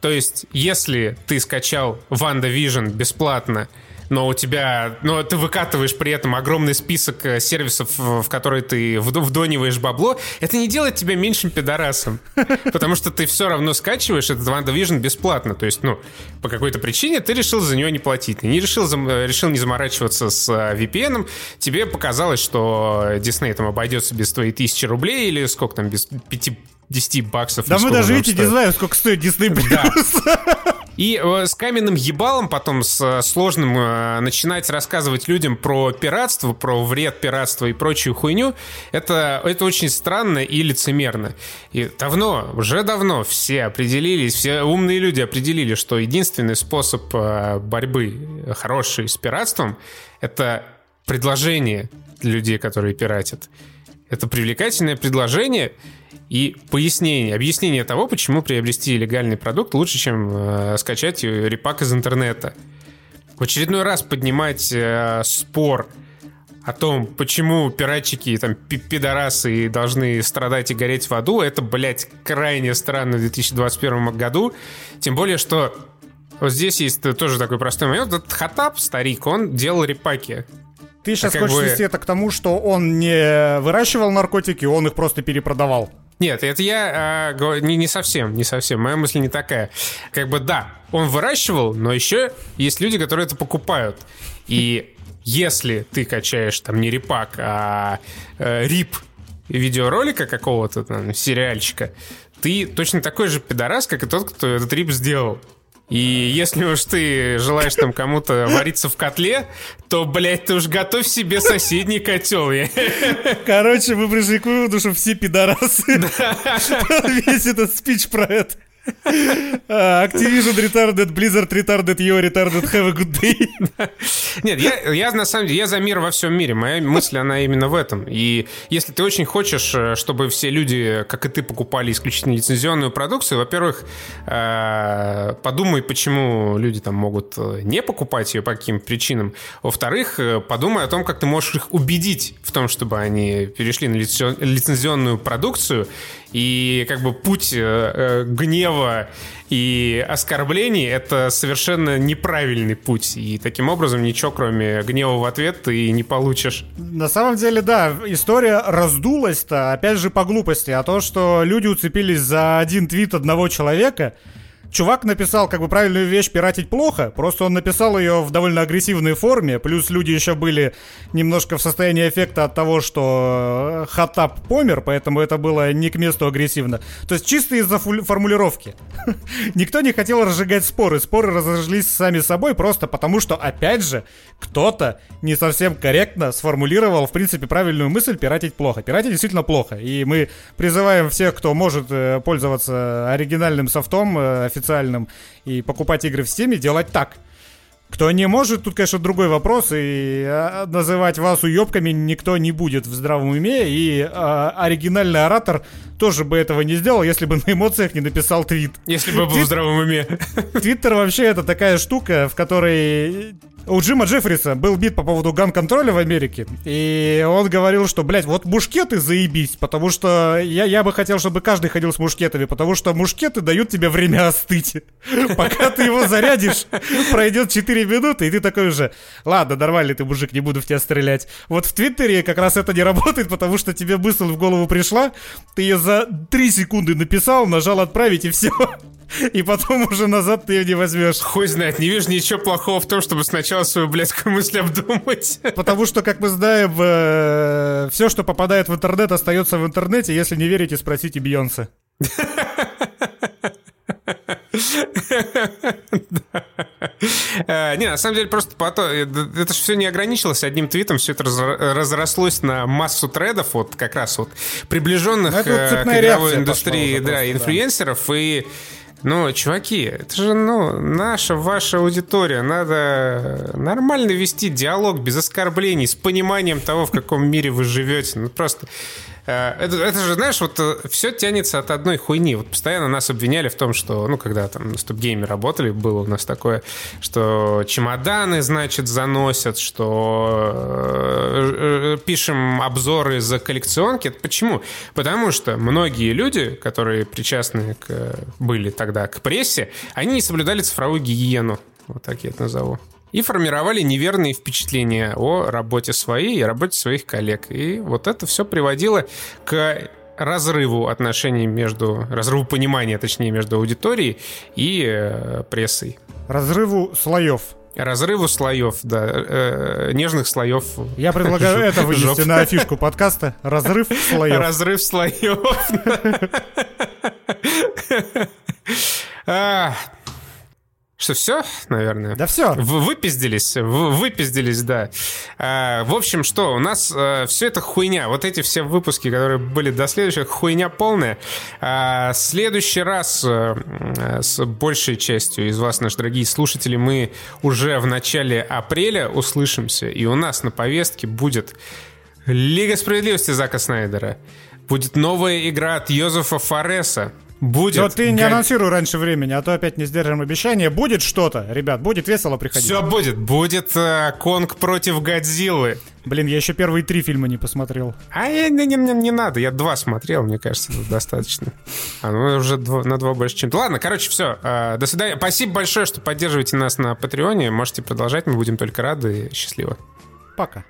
То есть, если ты скачал WandaVision бесплатно, но у тебя, но ты выкатываешь при этом огромный список э, сервисов, в которые ты вдонативаешь бабло, это не делает тебя меньшим пидорасом. Потому что ты все равно скачиваешь этот WandaVision бесплатно. То есть, ну, по какой-то причине ты решил за нее не платить. Не решил, решил не заморачиваться с э, VPN. Тебе показалось, что Disney там обойдется без твоей тысячи рублей или сколько там, без пяти 10 баксов. Да мы даже, видите, не знаем, сколько стоит Disney+. Да. И э, с каменным ебалом потом, с э, сложным, э, начинать рассказывать людям про пиратство, про вред пиратства и прочую хуйню, это, это очень странно и лицемерно. И давно, уже давно все определились, все умные люди определили, что единственный способ борьбы хороший с пиратством — это предложение людей, которые пиратят. Это привлекательное предложение — и пояснение, объяснение того, почему приобрести легальный продукт лучше, чем э, скачать репак из интернета. В очередной раз поднимать э, спор о том, почему пиратчики, там, пидорасы должны страдать и гореть в аду, это, блядь, крайне странно в 2021 году. Тем более, что вот здесь есть тоже такой простой момент. Этот Хатап, старик, он делал репаки. Ты сейчас а хочешь бы... свести это к тому, что он не выращивал наркотики, он их просто перепродавал. Нет, это я э, не, не совсем, не совсем. Моя мысль не такая. Как бы да, он выращивал, но еще есть люди, которые это покупают. И если ты качаешь там не репак, а э, рип видеоролика какого-то там, сериальчика, ты точно такой же пидорас, как и тот, кто этот рип сделал. И если уж ты желаешь там кому-то вариться в котле, то, блядь, ты уж готовь себе соседний котел. Короче, мы пришли к выводу, что все пидорасы. Весь этот спич про это. А, Activision retarded, Blizzard retarded, you retarded, have a good day. Нет, я, я на самом деле, я за мир во всем мире. Моя мысль, она именно в этом. И если ты очень хочешь, э, чтобы все люди, как и ты, покупали исключительно лицензионную продукцию, во-первых, э, подумай, почему люди там могут э, не покупать ее, по каким причинам. Во-вторых, подумай о том, как ты можешь их убедить в том, чтобы они перешли на лицензионную продукцию и как бы путь э, гнева и оскорблений — это совершенно неправильный путь. И таким образом ничего, кроме гнева в ответ, ты не получишь. На самом деле, да, история раздулась-то, опять же, по глупости. А то, что люди уцепились за один твит одного человека — Чувак написал как бы правильную вещь «пиратить плохо», просто он написал ее в довольно агрессивной форме, плюс люди еще были немножко в состоянии эффекта от того, что э, Хатап помер, поэтому это было не к месту агрессивно. То есть чисто из-за формулировки. Никто не хотел разжигать споры, споры разошлись сами собой просто потому, что, опять же, кто-то не совсем корректно сформулировал, в принципе, правильную мысль «пиратить плохо». Пиратить действительно плохо, и мы призываем всех, кто может э, пользоваться оригинальным софтом, э, официальным и покупать игры в Steam, делать так. Кто не может, тут, конечно, другой вопрос, и а, называть вас уебками никто не будет в здравом уме, и а, оригинальный оратор тоже бы этого не сделал, если бы на эмоциях не написал твит. Если бы был в здравом уме. Твиттер вообще это такая штука, в которой у Джима Джеффриса был бит по поводу ган-контроля в Америке, и он говорил, что, блядь, вот мушкеты заебись, потому что я, я бы хотел, чтобы каждый ходил с мушкетами, потому что мушкеты дают тебе время остыть. Пока ты его зарядишь, пройдет 4 минуты, и ты такой уже, ладно, нормальный ты мужик, не буду в тебя стрелять. Вот в Твиттере как раз это не работает, потому что тебе мысль в голову пришла, ты ее за 3 секунды написал, нажал отправить, и все. И потом уже назад ты ее не возьмешь. Хуй знает, не вижу ничего плохого в том, чтобы сначала свою блядскую мысль обдумать. Потому что, как мы знаем, э, все, что попадает в интернет, остается в интернете. Если не верите, спросите Бейонсе. Э, не, на самом деле просто потом... Э, это же все не ограничилось одним твитом, все это разрослось на массу тредов, вот как раз вот приближенных к игровой индустрии, да, инфлюенсеров, и Ну, чуваки, это же, ну, наша, ваша аудитория. Надо нормально вести диалог без оскорблений, с пониманием того, в каком мире вы живете. Ну, просто это, это же, знаешь, вот э, все тянется от одной хуйни. Вот постоянно нас обвиняли в том, что, ну, когда там на стоп-гейме работали, было у нас такое, что чемоданы, значит, заносят, что э, пишем обзоры за коллекционки. Почему? Потому что многие люди, которые причастны к, были тогда к прессе, они не соблюдали цифровую гигиену. Вот так я это назову и формировали неверные впечатления о работе своей и работе своих коллег. И вот это все приводило к разрыву отношений между... разрыву понимания, точнее, между аудиторией и э, прессой. Разрыву слоев. Разрыву слоев, да, э, нежных слоев. Я предлагаю это вынести на афишку подкаста. Разрыв слоев. Разрыв слоев. Что, все, наверное? Да все. Вы выпиздились, вы выпиздились, да. А, в общем, что, у нас а, все это хуйня. Вот эти все выпуски, которые были до следующих, хуйня полная. А, следующий раз а, с большей частью из вас, наши дорогие слушатели, мы уже в начале апреля услышимся, и у нас на повестке будет Лига справедливости Зака Снайдера. Будет новая игра от Йозефа Фареса. Будет. Но ты не анонсируй раньше времени, а то опять не сдержим обещание. Будет что-то, ребят, будет весело приходить. Все будет. Будет э, Конг против Годзиллы. Блин, я еще первые три фильма не посмотрел. А я, не, не, не, не надо, я два смотрел, мне кажется, достаточно. А ну уже два, на два больше, чем... Ладно, короче, все. Э, до свидания. Спасибо большое, что поддерживаете нас на Патреоне. Можете продолжать, мы будем только рады. Счастливо. Пока.